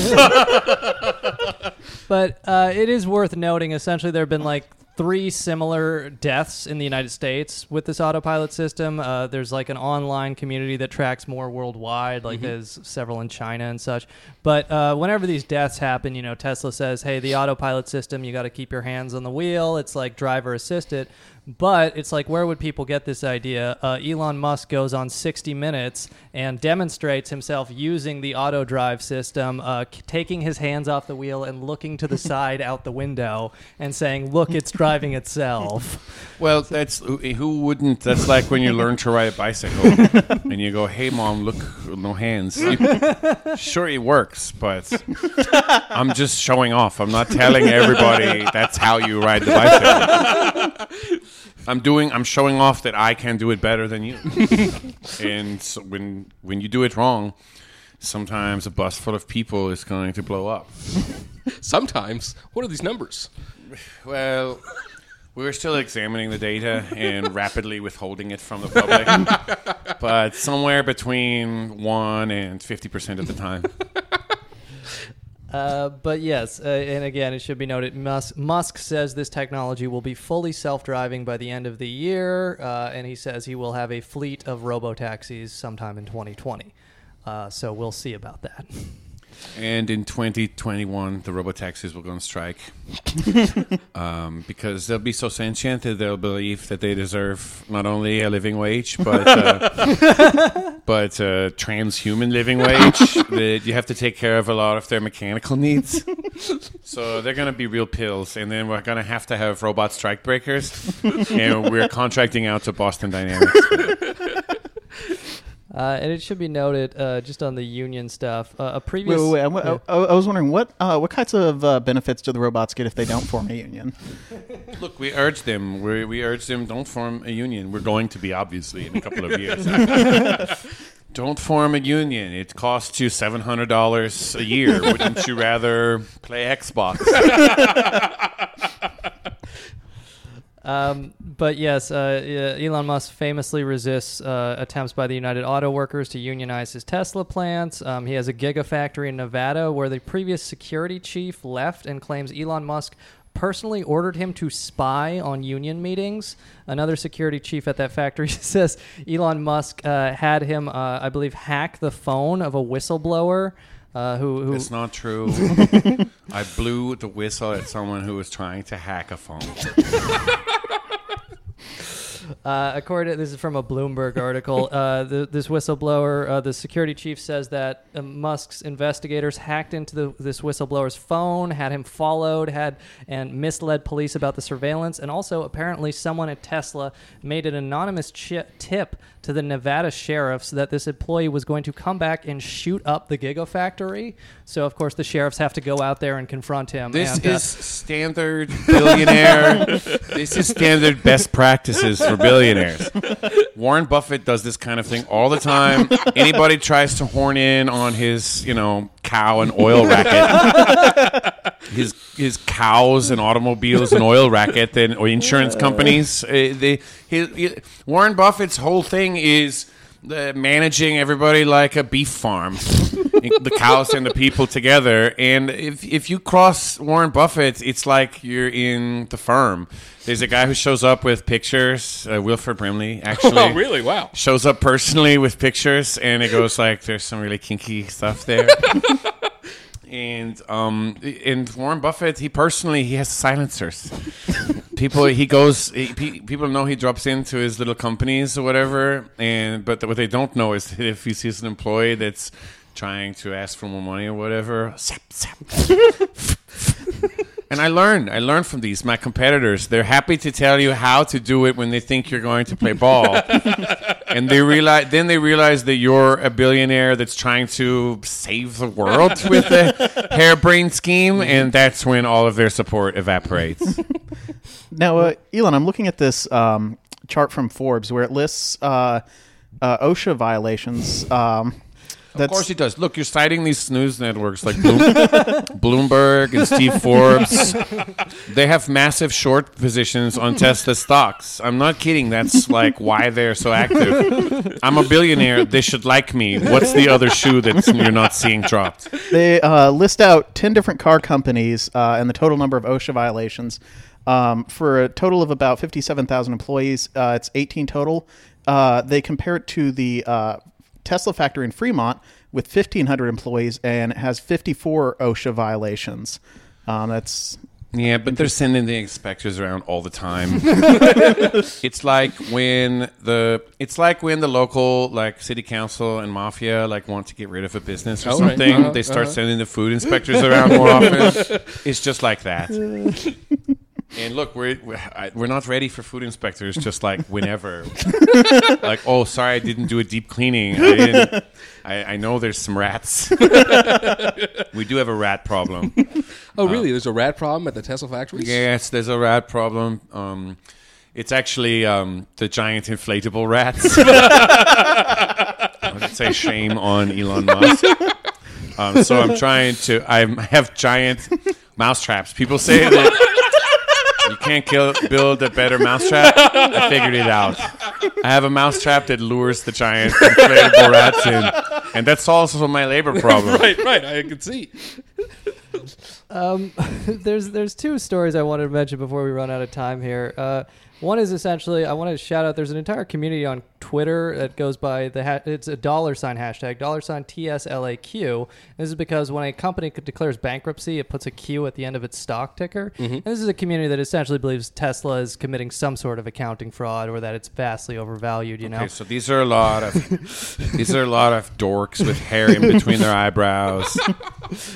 But uh, it is worth noting. Essentially, there have been like three similar deaths in the United States with this autopilot system. Uh, there's like an online community that tracks more worldwide. Like there's several in China and such. But uh, whenever these deaths happen, you know, Tesla says, "Hey, the autopilot system, you got to keep your hands on the wheel. It's like driver assisted." But it's like, where would people get this idea? Uh, Elon Musk goes on 60 Minutes and demonstrates himself using the auto drive system, uh, k- taking his hands off the wheel and looking to the <laughs> side out the window and saying, "Look, it's driving itself." <laughs> Well, that's who who wouldn't. That's like when you learn to ride a bicycle <laughs> and you go, "Hey, mom, look, no hands." You- sure, it works, but I'm just showing off. I'm not telling everybody that's how you ride the bicycle. I'm doing. I'm showing off that I can do it better than you. <laughs> and so when when you do it wrong, sometimes a bus full of people is going to blow up. Sometimes. What are these numbers? Well, we're still examining the data and <laughs> rapidly withholding it from the public, <laughs> but somewhere between one and fifty percent of the time. Uh, but yes, uh, and again, it should be noted Musk, Musk says this technology will be fully self driving by the end of the year, uh, and he says he will have a fleet of robo taxis sometime in 2020. Uh, so we'll see about that. <laughs> And in 2021, the robotaxis will go on strike <laughs> um, because they'll be so sentient that they'll believe that they deserve not only a living wage, <laughs> but uh, but a transhuman living wage. that you have to take care of a lot of their mechanical needs. So they're going to be real pills, and then we're going to have to have robot strike breakers, and we're contracting out to Boston Dynamics. Uh, and it should be noted, uh, just on the union stuff, uh, a previous. Wait, wait, wait. I, Yeah. I, I was wondering what uh, what kinds of uh, benefits do the robots get if they don't form a union? <laughs> Look, we urge them. We, we urge them. Don't form a union. We're going to be obviously in a couple of years. <laughs> don't form a union. It costs you seven hundred dollars a year. Wouldn't you rather play Xbox? <laughs> Um, but yes, uh, Elon Musk famously resists uh, attempts by the United Auto Workers to unionize his Tesla plants. Um, he has a gigafactory in Nevada where the previous security chief left and claims Elon Musk personally ordered him to spy on union meetings. Another security chief at that factory <laughs> says Elon Musk uh, had him, uh, I believe, hack the phone of a whistleblower. Uh, who, who It's not true. <laughs> I blew the whistle at someone who was trying to hack a phone. <laughs> Uh, according this is from a Bloomberg article, <laughs> uh, the, this whistleblower, uh, the security chief says that uh, Musk's investigators hacked into the, this whistleblower's phone, had him followed, had and misled police about the surveillance, and also apparently someone at Tesla made an anonymous chi- tip to the Nevada sheriffs that this employee was going to come back and shoot up the Gigafactory. So of course the sheriffs have to go out there and confront him. This and, uh, is standard billionaire. <laughs> this is standard best practices for billionaires. Warren Buffett does this kind of thing all the time. Anybody tries to horn in on his, you know, cow and oil racket, his his cows and automobiles and oil racket, then or insurance companies. Uh, they, his, he- Warren Buffett's whole thing is. Uh, managing everybody like a beef farm, <laughs> the cows and the people together. And if if you cross Warren Buffett, it's like you're in the firm. There's a guy who shows up with pictures, uh, Wilford Brimley, <laughs> actually. Oh, really? Wow. Shows up personally with pictures, and it goes like, "There's some really kinky stuff there." <laughs> and um, and Warren Buffett, he personally he has silencers. People he goes, he, people know he drops into his little companies or whatever, and but what they don't know is that if he sees an employee that's trying to ask for more money or whatever, zap, zap. <laughs> And I learned. I learned from these. My competitors, they're happy to tell you how to do it when they think you're going to play ball. <laughs> and they realize then they realize that you're a billionaire that's trying to save the world <laughs> with a harebrained scheme, and that's when all of their support evaporates. <laughs> Now, uh, Elon, I'm looking at this um, chart from Forbes where it lists uh, uh, OSHA violations. Um, Of course he does. Look, you're citing these news networks like Bloom- <laughs> Bloomberg and Steve Forbes. They have massive short positions on Tesla stocks. I'm not kidding. That's like why they're so active. I'm a billionaire. They should like me. What's the other shoe that you're not seeing dropped? they uh, list out 10 different car companies uh, and the total number of OSHA violations. Um, for a total of about 57,000 employees, uh, it's 18 total. Uh, they compare it to the uh, Tesla factory in Fremont with 1,500 employees, and has 54 OSHA violations. Um, that's Yeah, but they're sending the inspectors around all the time. <laughs> it's like when the it's like when the local like city council and mafia like want to get rid of a business or Oh, right. something. Uh-huh, they start uh-huh. sending the food inspectors around more often. It's just like that. <laughs> And look, we're we're, not ready for food inspectors. Just like whenever, <laughs> like oh, sorry, I didn't do a deep cleaning. I didn't. I, I know there's some rats. <laughs> we do have a rat problem. Oh, really? There's a rat problem at the Tesla factories? Yes, there's a rat problem. Um, it's actually um, the giant inflatable rats. <laughs> I would say shame on Elon Musk. Um, so I'm trying to. I have giant mouse traps. People say that can't kill, build a better mousetrap. I figured it out. I have a mousetrap that lures the giant inflatable rats in, and that solves my labor <laughs> problem. right, right. I can see. Um, <laughs> there's there's two stories I wanted to mention before we run out of time here. Uh, one is essentially I want to shout out. There's an entire community on Twitter that goes by the ha- it's a dollar sign hashtag dollar sign TSLAQ. This is because when a company declares bankruptcy, it puts a Q at the end of its stock ticker. Mm-hmm. And this is a community that essentially believes Tesla is committing some sort of accounting fraud or that it's vastly overvalued. You know, so these are a lot of <laughs> these are a lot of dorks with hair in between their eyebrows. <laughs>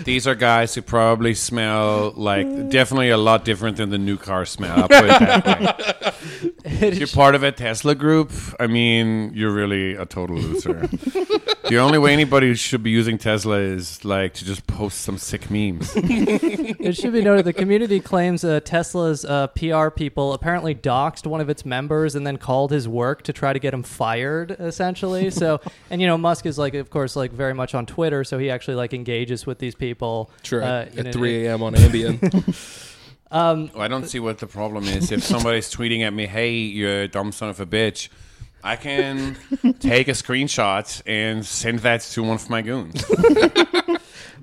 These are guys who probably smell like mm. definitely a lot different than the new car smell. I'll put it that way. If <laughs> you're part of a Tesla group, I mean, you're really a total loser. <laughs> the only way anybody should be using Tesla is like to just post some sick memes. <laughs> it should be noted the community claims uh, Tesla's uh, PR people apparently doxed one of its members and then called his work to try to get him fired, essentially. <laughs> So, and you know, Musk is like, of course, like very much on Twitter, so he actually like engages with these people. Sure. uh, at in an- 3 a.m. on Ambien. Um, Well, I don't see what the problem is. If somebody's tweeting at me, "Hey, you a dumb son of a bitch," I can <laughs> take a screenshot and send that to one of my goons. <laughs>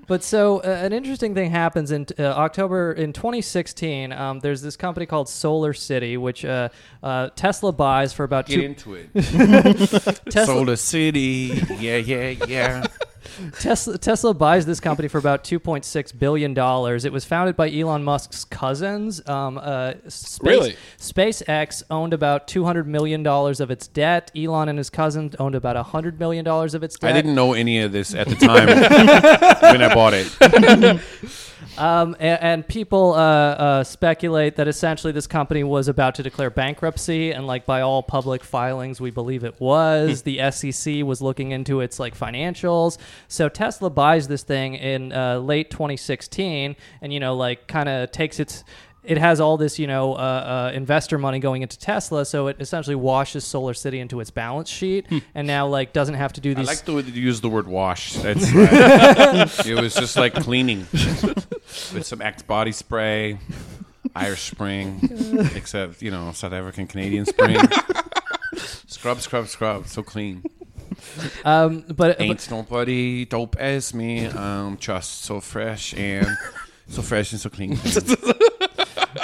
But so uh, an interesting thing happens in uh, October in 2016. Um, there's this company called Solar City, which uh, uh, Tesla buys for about Get two. into it. <laughs> Tesla, Solar City, yeah, yeah, yeah. Tesla, Tesla buys this company for about 2.6 billion dollars. It was founded by Elon Musk's cousins. Um, uh, Space, Really? SpaceX owned about 200 million dollars of its debt. Elon and his cousins owned about 100 million dollars of its debt. I didn't know any of this at the time <laughs> when I bought it. <laughs> Um, and, and people uh, uh, speculate that essentially this company was about to declare bankruptcy, and like by all public filings, we believe it was. the SEC was looking into its like financials. So Tesla buys this thing in uh, late 2016, and you know like kind of takes its. It has all this, you know, uh, uh, investor money going into Tesla, so it essentially washes Solar City into its balance sheet, and now like doesn't have to do these. I these. like the way that you use the word wash. <laughs> That's right. it was just like cleaning <laughs> with some Axe body spray, Irish Spring, <laughs> except you know South African Canadian Spring. scrub, scrub, scrub. So clean. um, but, but Ain't nobody dope as me. I'm just so fresh and so fresh and so clean.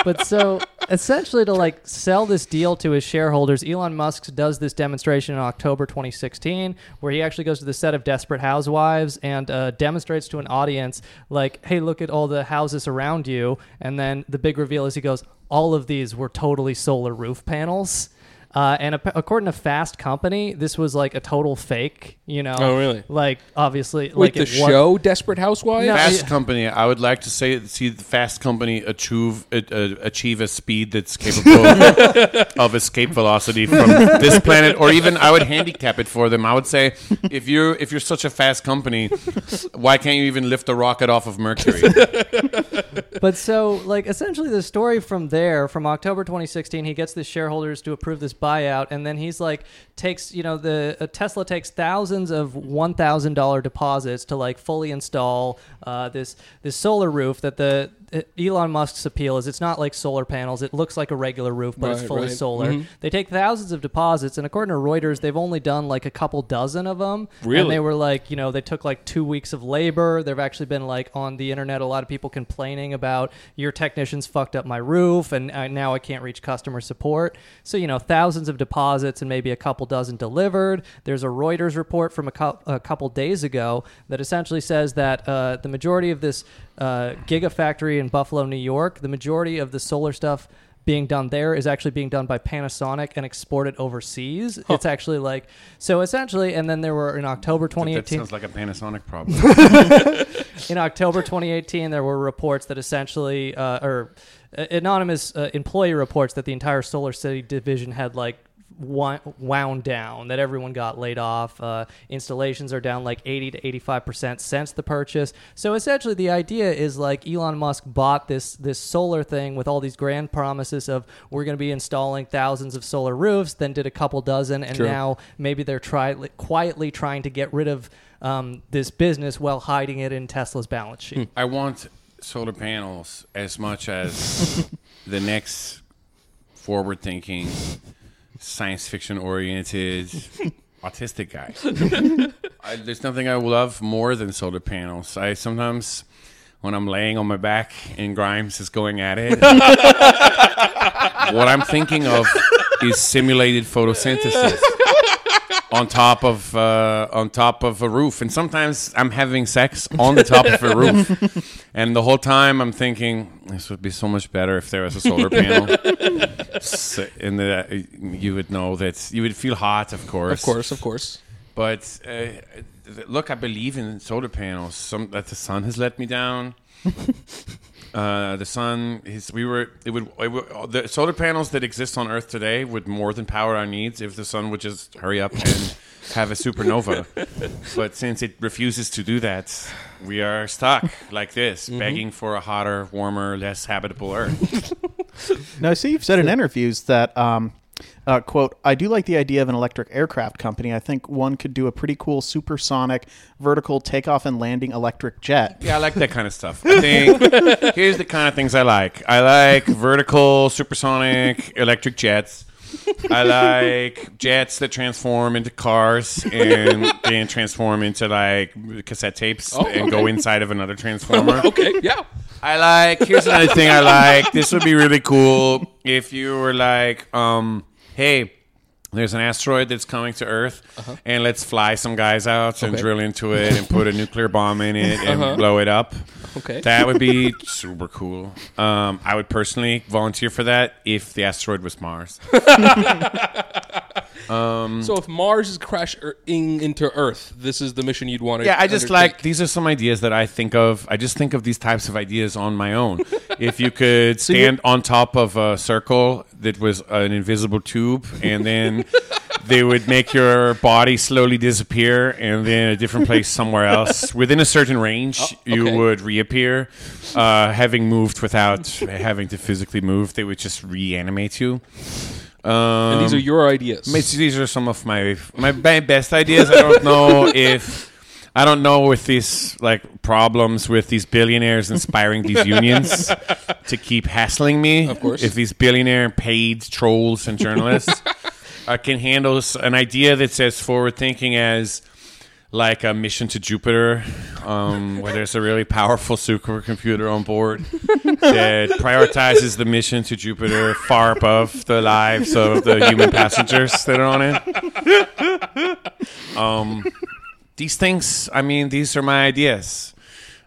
But so essentially to like sell this deal to his shareholders elon musk does this demonstration in october 2016 where he actually goes to the set of desperate housewives and uh, demonstrates to an audience like hey look at all the houses around you. And then the big reveal is he goes all of these were totally solar roof panels uh, and ap- according to Fast Company, this was like a total fake. You know? Oh, really? Like obviously, Wait, like the it wa- show Desperate Housewives? No, Fast yeah. Company. I would like to say see the Fast Company achieve uh, achieve a speed that's capable <laughs> of escape velocity from this planet, or even I would handicap it for them. I would say if you're if you're such a fast company, why can't you even lift a rocket off of Mercury? <laughs> but so like essentially the story from there from october 2016 he gets the shareholders to approve this buyout and then he's like takes you know the uh, tesla takes thousands of $1000 deposits to like fully install uh, this this solar roof that the Elon Musk's appeal is it's not like solar panels. It looks like a regular roof, but it's Right, fully right. solar. Mhm. They take thousands of deposits, and according to Reuters, they've only done like a couple dozen of them. Really? And they were like, you know, they took like two weeks of labor. There've actually been like on the internet a lot of people complaining about your technicians fucked up my roof, and uh, now I can't reach customer support. So you know, thousands of deposits and maybe a couple dozen delivered. There's a Reuters report from a, cou- a couple days ago that essentially says that uh, the majority of this uh, gigafactory factory in Buffalo, New York. The majority of the solar stuff being done there is actually being done by Panasonic and exported overseas. It's actually like so essentially. And then there were in October 2018. That 2018. sounds like a Panasonic problem. <laughs> in October 2018, there were reports that essentially, uh, or uh, anonymous uh, employee reports that the entire Solar City division had like wound down, that everyone got laid off. Uh, installations are down like 80 to 85 percent since the purchase. So essentially, the idea is like Elon Musk bought this this solar thing with all these grand promises of we're going to be installing thousands of solar roofs, then did a couple dozen, and True. now maybe they're try- quietly trying to get rid of um, this business while hiding it in Tesla's balance sheet. I want solar panels as much as <laughs> the next forward thinking, science fiction oriented, <laughs> autistic guy. I, there's nothing I love more than solar panels. I sometimes, when I'm laying on my back and Grimes is going at it, <laughs> what I'm thinking of is simulated photosynthesis on top of uh, on top of a roof, and sometimes I'm having sex on the top of a <laughs> roof, and the whole time I'm thinking this would be so much better if there was a solar <laughs> panel, S- and the, you would know that you would feel hot, of course, Of course, of course. But uh, look, I believe in solar panels. Some that the sun has let me down. <laughs> Uh, the sun is. We were. It would, it would. The solar panels that exist on Earth today would more than power our needs if the sun would just hurry up and have a supernova. <laughs> but since it refuses to do that, we are stuck like this, begging for a hotter, warmer, less habitable Earth. <laughs> Now, I see you've said in interviews that, um, uh, quote, I do like the idea of an electric aircraft company. I think one could do a pretty cool supersonic vertical takeoff and landing electric jet. Yeah, I like that kind of stuff. I think <laughs> here's the kind of things I like. I like vertical, supersonic, electric jets. I like jets that transform into cars and then transform into like cassette tapes Oh, and go inside of another transformer. <laughs> Okay, yeah. I like. Here's another thing I like. This would be really cool if you were like, um, hey. There's an asteroid that's coming to Earth, and let's fly some guys out and Uh-huh. Okay. drill into it and put a <laughs> nuclear bomb in it and Uh-huh. blow it up. Okay. That would be <laughs> super cool. Um, I would personally volunteer for that if the asteroid was Mars. <laughs> So if Mars is crashing into Earth, this is the mission you'd want to. Yeah, I just undertake. like these are some ideas that I think of. I just think of these types of ideas on my own. if you could stand on top of a circle that was an invisible tube, and then they would make your body slowly disappear, and then a different place somewhere else within a certain range, you okay. would reappear, uh, having moved without having to physically move. They would just reanimate you. Um, And these are your ideas. These are some of my my best ideas. I don't know if I don't know if these like problems with these billionaires inspiring these <laughs> unions to keep hassling me. Of course. if these billionaire paid trolls and journalists <laughs> uh, can handle an idea that's as forward thinking as like a mission to Jupiter, um, where there's a really powerful supercomputer on board that prioritizes the mission to Jupiter far above the lives of the human passengers that are on it. Um, these things, I mean, these are my ideas.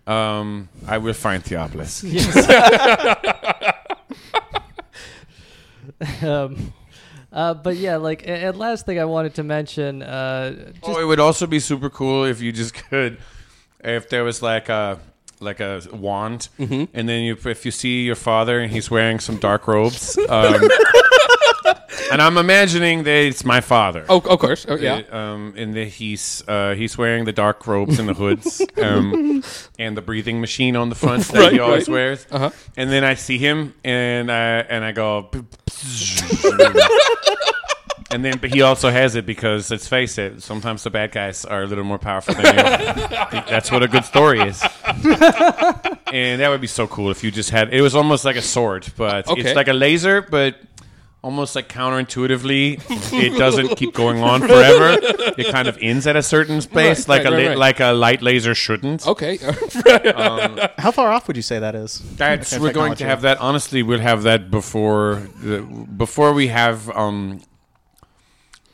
Um, I will find Theopolis. <laughs> um, uh, but yeah, like, and last thing I wanted to mention, uh, just, Oh, it would also be super cool if you just <laughs> could, if there was like a like a wand, Mm-hmm. and then you if you see your father and he's wearing some dark robes, um, <laughs> <laughs> and I'm imagining that it's my father. oh, of course. Oh, yeah. Uh, um, and that he's uh, he's wearing the dark robes and the hoods, <laughs> um, and the breathing machine on the front that Right, he always right. wears. Uh-huh. And then I see him, and I and I go, <laughs> and then but he also has it because let's face it, sometimes the bad guys are a little more powerful than you. That's what a good story is. and that would be so cool if you just had. It was almost like a sword, but Okay. it's like a laser, but almost like counterintuitively, it doesn't keep going on forever. It kind of ends at a certain space, Right, like right, a right, li- right. like a light laser shouldn't. Okay. <laughs> How far off would you say that is? That's Okay, we're going to have that. Honestly, we'll have that before the, before we have. Um,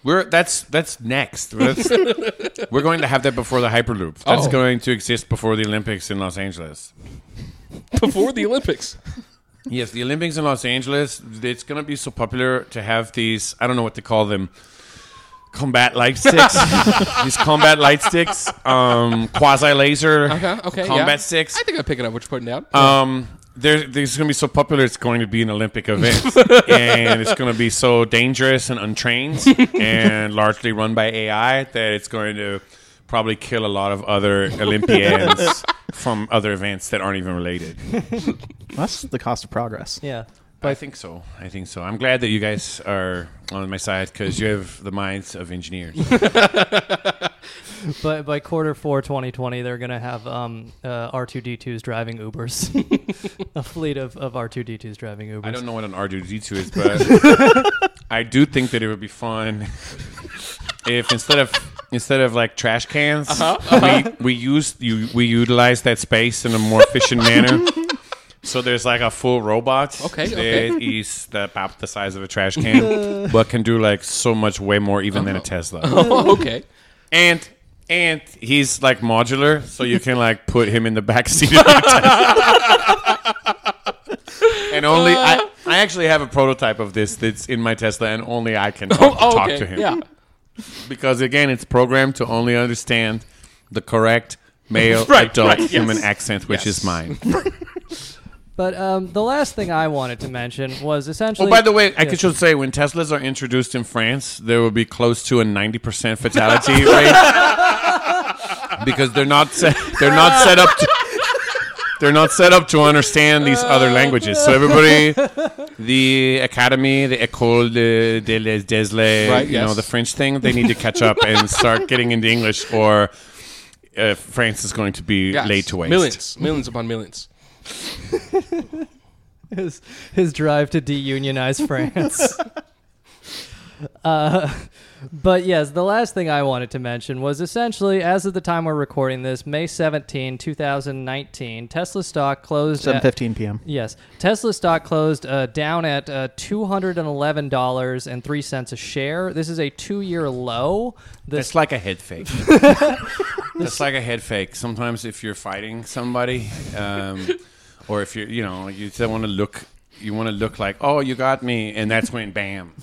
we're that's that's next. That's, <laughs> we're going to have that before the Hyperloop. That's Oh. going to exist before the Olympics in Los Angeles. before the Olympics. Yes, the Olympics in Los Angeles. It's going to be so popular to have these. I don't know what to call them. Combat light sticks. <laughs> these combat light sticks. Um, quasi laser. Okay, okay, Combat yeah. sticks. I think I'm picking up what you're putting down. Um, there, there's going to be so popular. It's going to be an Olympic event, <laughs> and it's going to be so dangerous and untrained, <laughs> and largely run by AI that it's going to probably kill a lot of other Olympians <laughs> from other events that aren't even related. <laughs> That's the cost of progress. Yeah. But I think so. I think so. I'm glad that you guys are on my side because you have the minds of engineers. <laughs> But by quarter four 2020, they're going to have um, uh, R2D2s driving Ubers. a fleet of, of R2D2s driving Ubers. I don't know what an R2D2 is, but I do think that it would be fun <laughs> if instead of instead of like trash cans, uh-huh, we uh-huh. we use you we utilize that space in a more efficient manner. <laughs> So there's like a full robot. Okay, that okay. is the, about the size of a trash can, <laughs> but can do like so much way more even than a uh-huh. Tesla. oh, okay. And and he's like modular, so you can like put him in the back seat of your Tesla. And only I, I actually have a prototype of this that's in my Tesla, and only I can <laughs> talk, Oh, talk okay. to him. Yeah. because again, it's programmed to only understand the correct male <laughs> Right, adult right, yes. human accent, which Yes. is mine. <laughs> But um, the last thing I wanted to mention was essentially. Oh, by the way, I Yes. should say when Teslas are introduced in France, there will be close to a ninety percent fatality rate because they're not set, they're not set up to. They're not set up to understand these other languages. So everybody, the academy, the école de, de les Deslay, Right, you know, the French thing, they need to catch up and start getting into English, or uh, France is going to be Yes. laid to waste. Millions, millions upon millions. <laughs> his, his drive to deunionize France. <laughs> uh, but yes, the last thing I wanted to mention was essentially, as of the time we're recording this, May 17, 2019, Tesla stock closed at 7:15 p.m. Yes, Tesla stock closed uh, down at uh, two hundred and eleven dollars and three cents a share. This is a two-year low. This It's like a head fake. <laughs> It's like a head fake. Sometimes if you're fighting somebody, um, or if you're, you know, you still want to look, you want to look like, oh, you got me, and that's when, bam.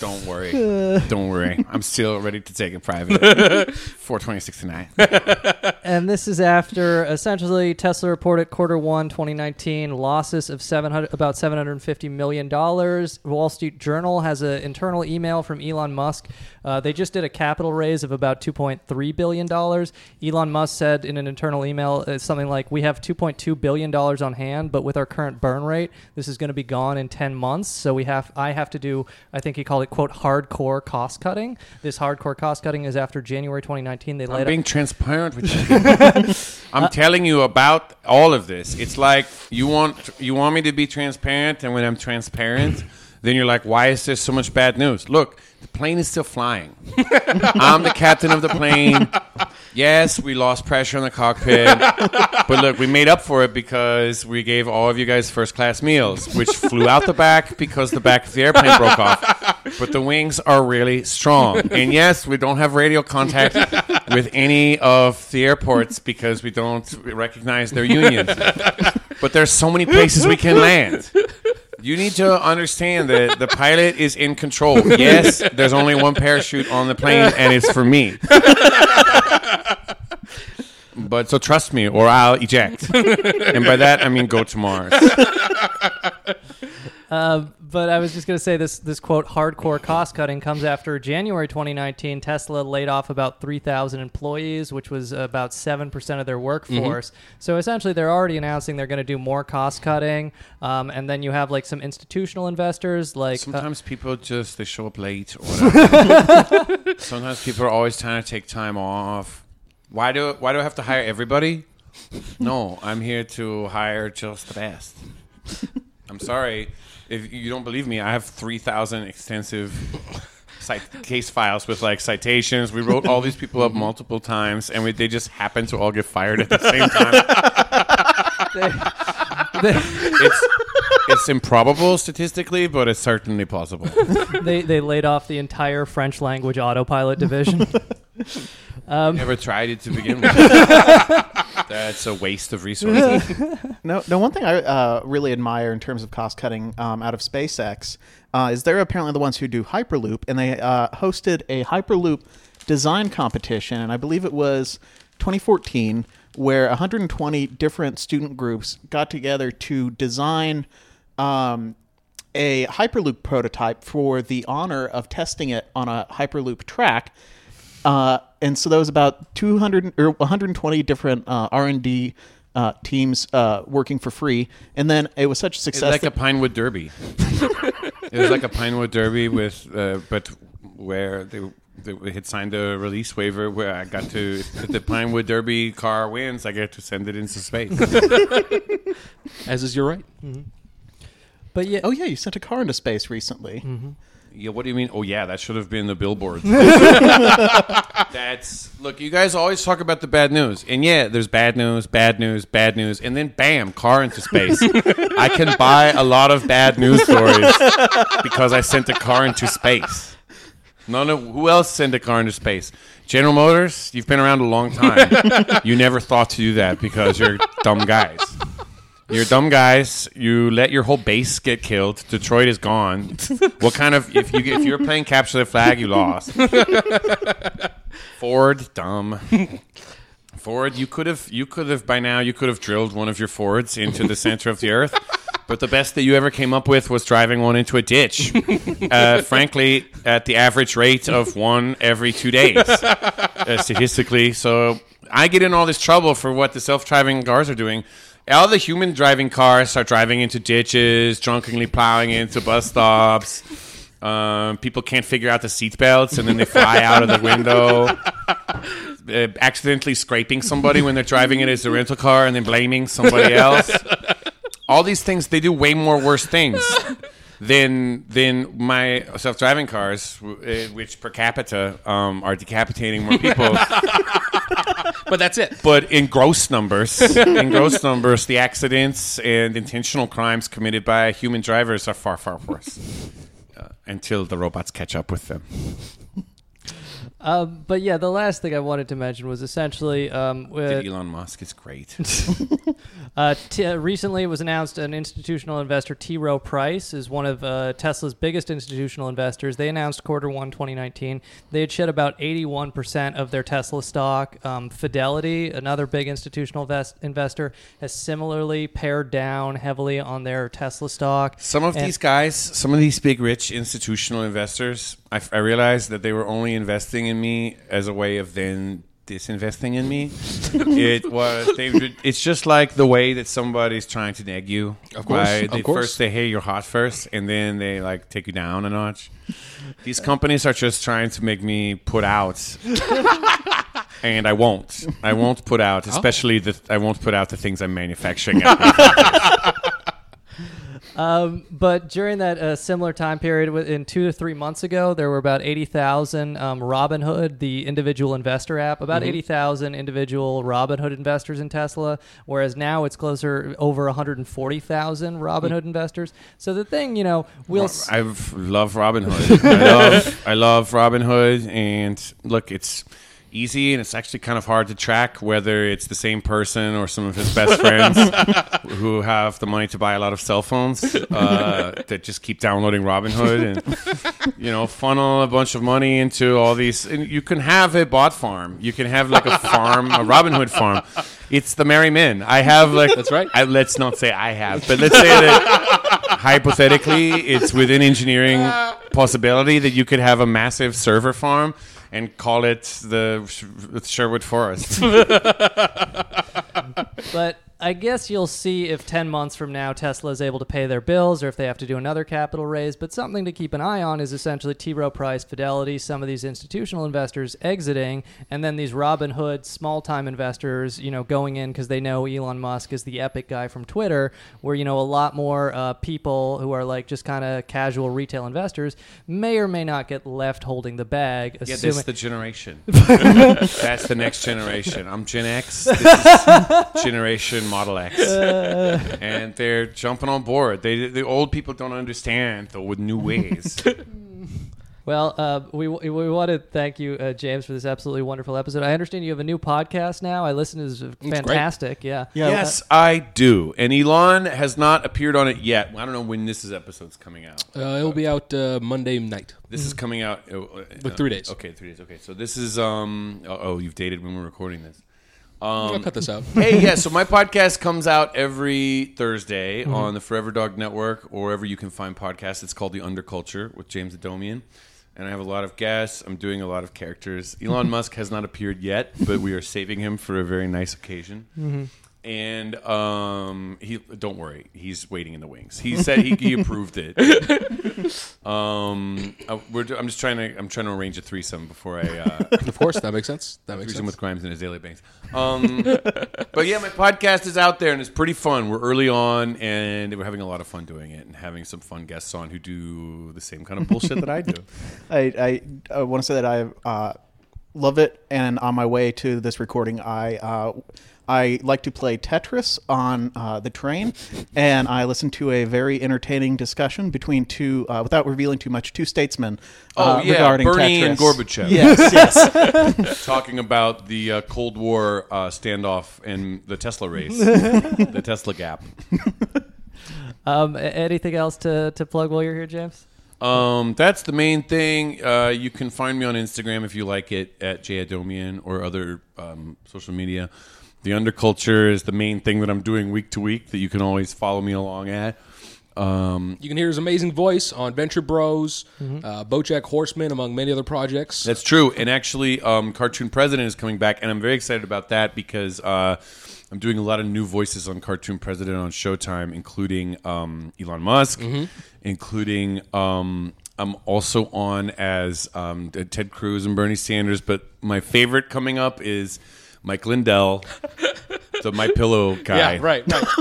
Don't worry. <laughs> Don't worry. I'm still ready to take it private. <laughs> Four twenty sixty nine. <laughs> and this is after essentially Tesla reported quarter one 2019 losses of 700 about 750 million dollars. Wall Street Journal has an internal email from Elon Musk. Uh, they just did a capital raise of about 2.3 billion dollars. Elon Musk said in an internal email uh, something like, "We have 2.2 billion dollars on hand, but with our current burn rate, this is going to be gone in 10 months. So we have I have to do I think he called it quote hardcore cost cutting. This hardcore cost cutting is after January 2019 they I'm laid being transparent with <laughs> you. I'm telling you about all of this. It's like you want you want me to be transparent, and when I'm transparent, then you're like, "Why is there so much bad news?" Look, the plane is still flying. <laughs> I'm the captain of the plane. Yes, we lost pressure in the cockpit, but look, we made up for it because we gave all of you guys first class meals, which flew out the back because the back of the airplane broke off. But the wings are really strong. And yes, we don't have radio contact with any of the airports because we don't recognize their unions. But there's so many places we can land. You need to understand that the pilot is in control. Yes, there's only one parachute on the plane, and it's for me. But so trust me, or I'll eject. and by that, I mean go to Mars. Um, but I was just going to say this this quote hardcore cost cutting comes after January 2019 Tesla laid off about 3,000 employees, which was about 7% of their workforce. So essentially they're already announcing they're going to do more cost cutting. Um, and then you have like some institutional investors like uh, Sometimes people just they show up late. Or. <laughs> Sometimes people are always trying to take time off. Why do why do I have to hire everybody? No, I'm here to hire just the best. I'm sorry if you don't believe me. I have three thousand extensive cite- case files with like citations. We wrote all these people up mm-hmm. multiple times, and we, they just happen to all get fired at the same time. <laughs> it's it's improbable statistically, but it's certainly possible. <laughs> they, they laid off the entire French language autopilot division. <laughs> Never tried it to begin <laughs> with. <laughs> That's a waste of resources. <laughs> No, no. One thing I uh, really admire in terms of cost cutting um, out of SpaceX uh, is they're apparently the ones who do Hyperloop, and they uh, hosted a Hyperloop design competition, and I believe it was 2014, where 120 different student groups got together to design um, a Hyperloop prototype for the honor of testing it on a Hyperloop track. Uh, and so there was about 200 or 120 different uh, R&D uh, teams uh, working for free, and then it was such a It's success. like a Pinewood Derby. <laughs> it was like a Pinewood Derby with, uh, but where they, they had signed a release waiver where I got to, if the Pinewood Derby car wins, I get to send it into space. As is your right. But yeah, oh yeah, you sent a car into space recently. Yeah, what do you mean? Oh yeah, that should have been the billboard. <laughs> That's look. You guys always talk about the bad news, and yeah, there's bad news, bad news, bad news, and then bam, car into space. <laughs> I can buy a lot of bad news stories because I sent a car into space. None of who else sent a car into space? General Motors. You've been around a long time. <laughs> you never thought to do that because you're dumb guys. You're dumb guys. You let your whole base get killed. Detroit is gone. <laughs> What kind of if you if you're playing capture the flag, you lost. <laughs> Ford, dumb. Ford, you could have you could have by now you could have drilled one of your Fords into the center of the earth. But the best that you ever came up with was driving one into a ditch. Uh, frankly, at the average rate of one every two days, uh, statistically. So I get in all this trouble for what the self-driving cars are doing. All the human driving cars start driving into ditches, drunkenly plowing into bus stops. Um, people can't figure out the seatbelts, and then they fly out of the window uh, accidentally scraping somebody when they're driving it as a rental car and then blaming somebody else. All these things, they do way more worse things than than my self-driving cars, uh, which per capita um, are decapitating more people. <laughs> But that's it. but in gross numbers, in gross numbers, the accidents and intentional crimes committed by human drivers are far, far worse. Uh, until the robots catch up with them. Um, but yeah, the last thing I wanted to mention was essentially um, with, Elon Musk is great. <laughs> Uh, t- uh, recently, it was announced an institutional investor, T. Rowe Price, is one of uh, Tesla's biggest institutional investors. They announced quarter one 2019. They had shed about 81% of their Tesla stock. Um, Fidelity, another big institutional vest- investor, has similarly pared down heavily on their Tesla stock. Some of And- these guys, some of these big, rich institutional investors, I, I realized that they were only investing in me as a way of then disinvesting in me. <laughs> it was. They, it's just like the way that somebody's trying to neg you. Of course, Right? of They course. First, they hey, you're hot first, and then they like take you down a notch. These companies are just trying to make me put out. <laughs> And I won't. I won't put Oh. out, especially the. I won't put out the things I'm manufacturing. <laughs> Um, but during that uh, similar time period, in two to three months ago, there were about 80,000 um, Robinhood, the individual investor app, about 80,000 individual Robinhood investors in Tesla, whereas now it's closer over 140,000 Robinhood investors. So the thing, you know, we'll. s- I love Robinhood. <laughs> I love I love Robinhood, and look, it's easy and it's actually kind of hard to track whether it's the same person or some of his best <laughs> friends who have the money to buy a lot of cell phones uh, <laughs> that just keep downloading Robinhood and you know funnel a bunch of money into all these. And you can have a bot farm. You can have like a farm, a Robinhood farm. It's the Merry Men. I have like That's right. I, let's not say I have, but let's say that hypothetically, it's within engineering possibility that you could have a massive server farm and call it the Sh- Sherwood Forest. <laughs> But I guess you'll see if 10 months from now Tesla is able to pay their bills or if they have to do another capital raise. But something to keep an eye on is essentially T. Rowe Price, Fidelity, some of these institutional investors exiting, and then these Robinhood small time investors, you know, going in because they know Elon Musk is the epic guy from Twitter, where, you know, a lot more uh, people who are like just kind of casual retail investors may or may not get left holding the bag. yeah, assuming- this is the generation. <laughs> That's the next generation. I'm Gen X. <laughs> This is generation Model X, <laughs> and they're jumping on board. They the old people don't understand the new ways. <laughs> Well, uh, we we want to thank you, uh, James, for this absolutely wonderful episode. I understand you have a new podcast now. I listened; it's fantastic. Yeah. Yeah. Yes, I do. And Elon has not appeared on it yet. I don't know when this is episode's coming out. Uh, it'll be out uh, Monday night. This is coming out uh, uh, Like three days. Okay, three days. Okay, so this is um. Oh, you've dated when we're recording this. I'll cut this out. <laughs> hey, yeah. So my podcast comes out every Thursday Mm-hmm. on the Forever Dog Network or wherever you can find podcasts. It's called The Underculture with James Adomian. And I have a lot of guests. I'm doing a lot of characters. Elon <laughs> Musk has not appeared yet, but we are saving him for a very nice occasion. Mm-hmm. And um, he don't worry, he's waiting in the wings. He said he, he <laughs> approved it. Um, I, we're, I'm just trying to I'm trying to arrange a threesome before I uh, <laughs> Of course, that makes sense. That makes threesome sense. with Grimes and Azealia Banks. Um, but yeah, my podcast is out there and it's pretty fun. We're early on and we're having a lot of fun doing it and having some fun guests on who do the same kind of bullshit that I do. <laughs> I, I, I want to say that I uh, love it, and on my way to this recording, I uh, I like to play Tetris on uh, the train, and I listened to a very entertaining discussion between two, uh, without revealing too much, two statesmen. Oh uh, yeah, regarding Bernie Tetris. and Gorbachev. Yes, yes. <laughs> talking about the uh, Cold War uh, standoff and the Tesla race, <laughs> the Tesla gap. <laughs> Um, anything else to, to plug while you're here, James? Um, that's the main thing. Uh, you can find me on Instagram if you like it at jadomian or other um, social media. The underculture is the main thing that I'm doing week to week that you can always follow me along at. Um, You can hear his amazing voice on Venture Bros, uh, BoJack Horseman, among many other projects. That's true. And actually, um, Cartoon President is coming back, and I'm very excited about that because uh, I'm doing a lot of new voices on Cartoon President on Showtime, including um, Elon Musk, including. Um, I'm also on as um, Ted Cruz and Bernie Sanders, but my favorite coming up is Mike Lindell, the My Pillow <laughs> guy. yeah, right, right. <laughs>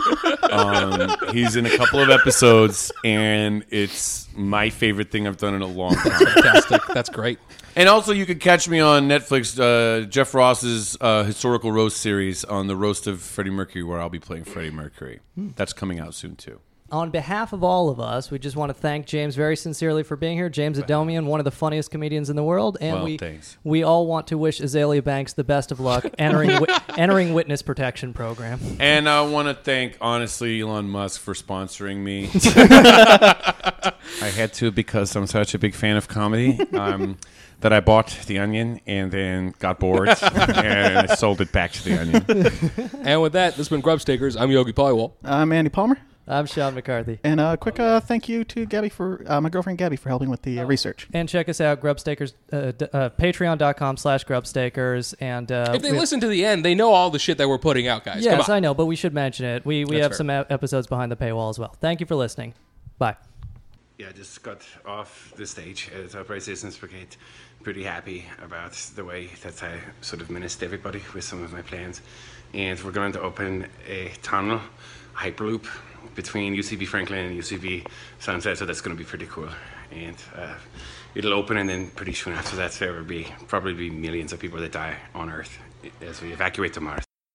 Um, he's in a couple of episodes, and it's my favorite thing I've done in a long time. Fantastic. That's great. And also, you can catch me on Netflix, uh, Jeff Ross's uh, historical roast series on the roast of Freddie Mercury, where I'll be playing Freddie Mercury. That's coming out soon too. On behalf of all of us, we just want to thank James very sincerely for being here. James Adomian, one of the funniest comedians in the world, and Well, we thanks. we all want to wish Azealia Banks the best of luck <laughs> entering wi- entering witness protection program. And I want to thank, honestly, Elon Musk for sponsoring me. <laughs> I had to because I'm such a big fan of comedy. Um, <laughs> that I bought The Onion and then got bored and I sold it back to The Onion. And with that, this has been Grubstakers. I'm Yogi Paliwal. I'm Andy Palmer. I'm Sean McCarthy. And a quick uh, thank you to Gabby for uh, my girlfriend Gabby for helping with the uh, research. And check us out, Grubstakers, uh, d- uh, patreon.com slash Grubstakers. And, uh, If they we- listen to the end, they know all the shit that we're putting out, guys. Yes, on. I know, but we should mention it. We, we That's have fair. some e- episodes behind the paywall as well. Thank you for listening. Bye. Yeah, I just got off the stage at Upright Citizens Brigade. Pretty happy about the way that I sort of menaced everybody with some of my plans. And we're going to open a tunnel, Hyperloop, between UCB Franklin and UCB Sunset, so that's going to be pretty cool. And uh, it'll open, and then pretty soon after that, there will be probably be millions of people that die on Earth as we evacuate to Mars.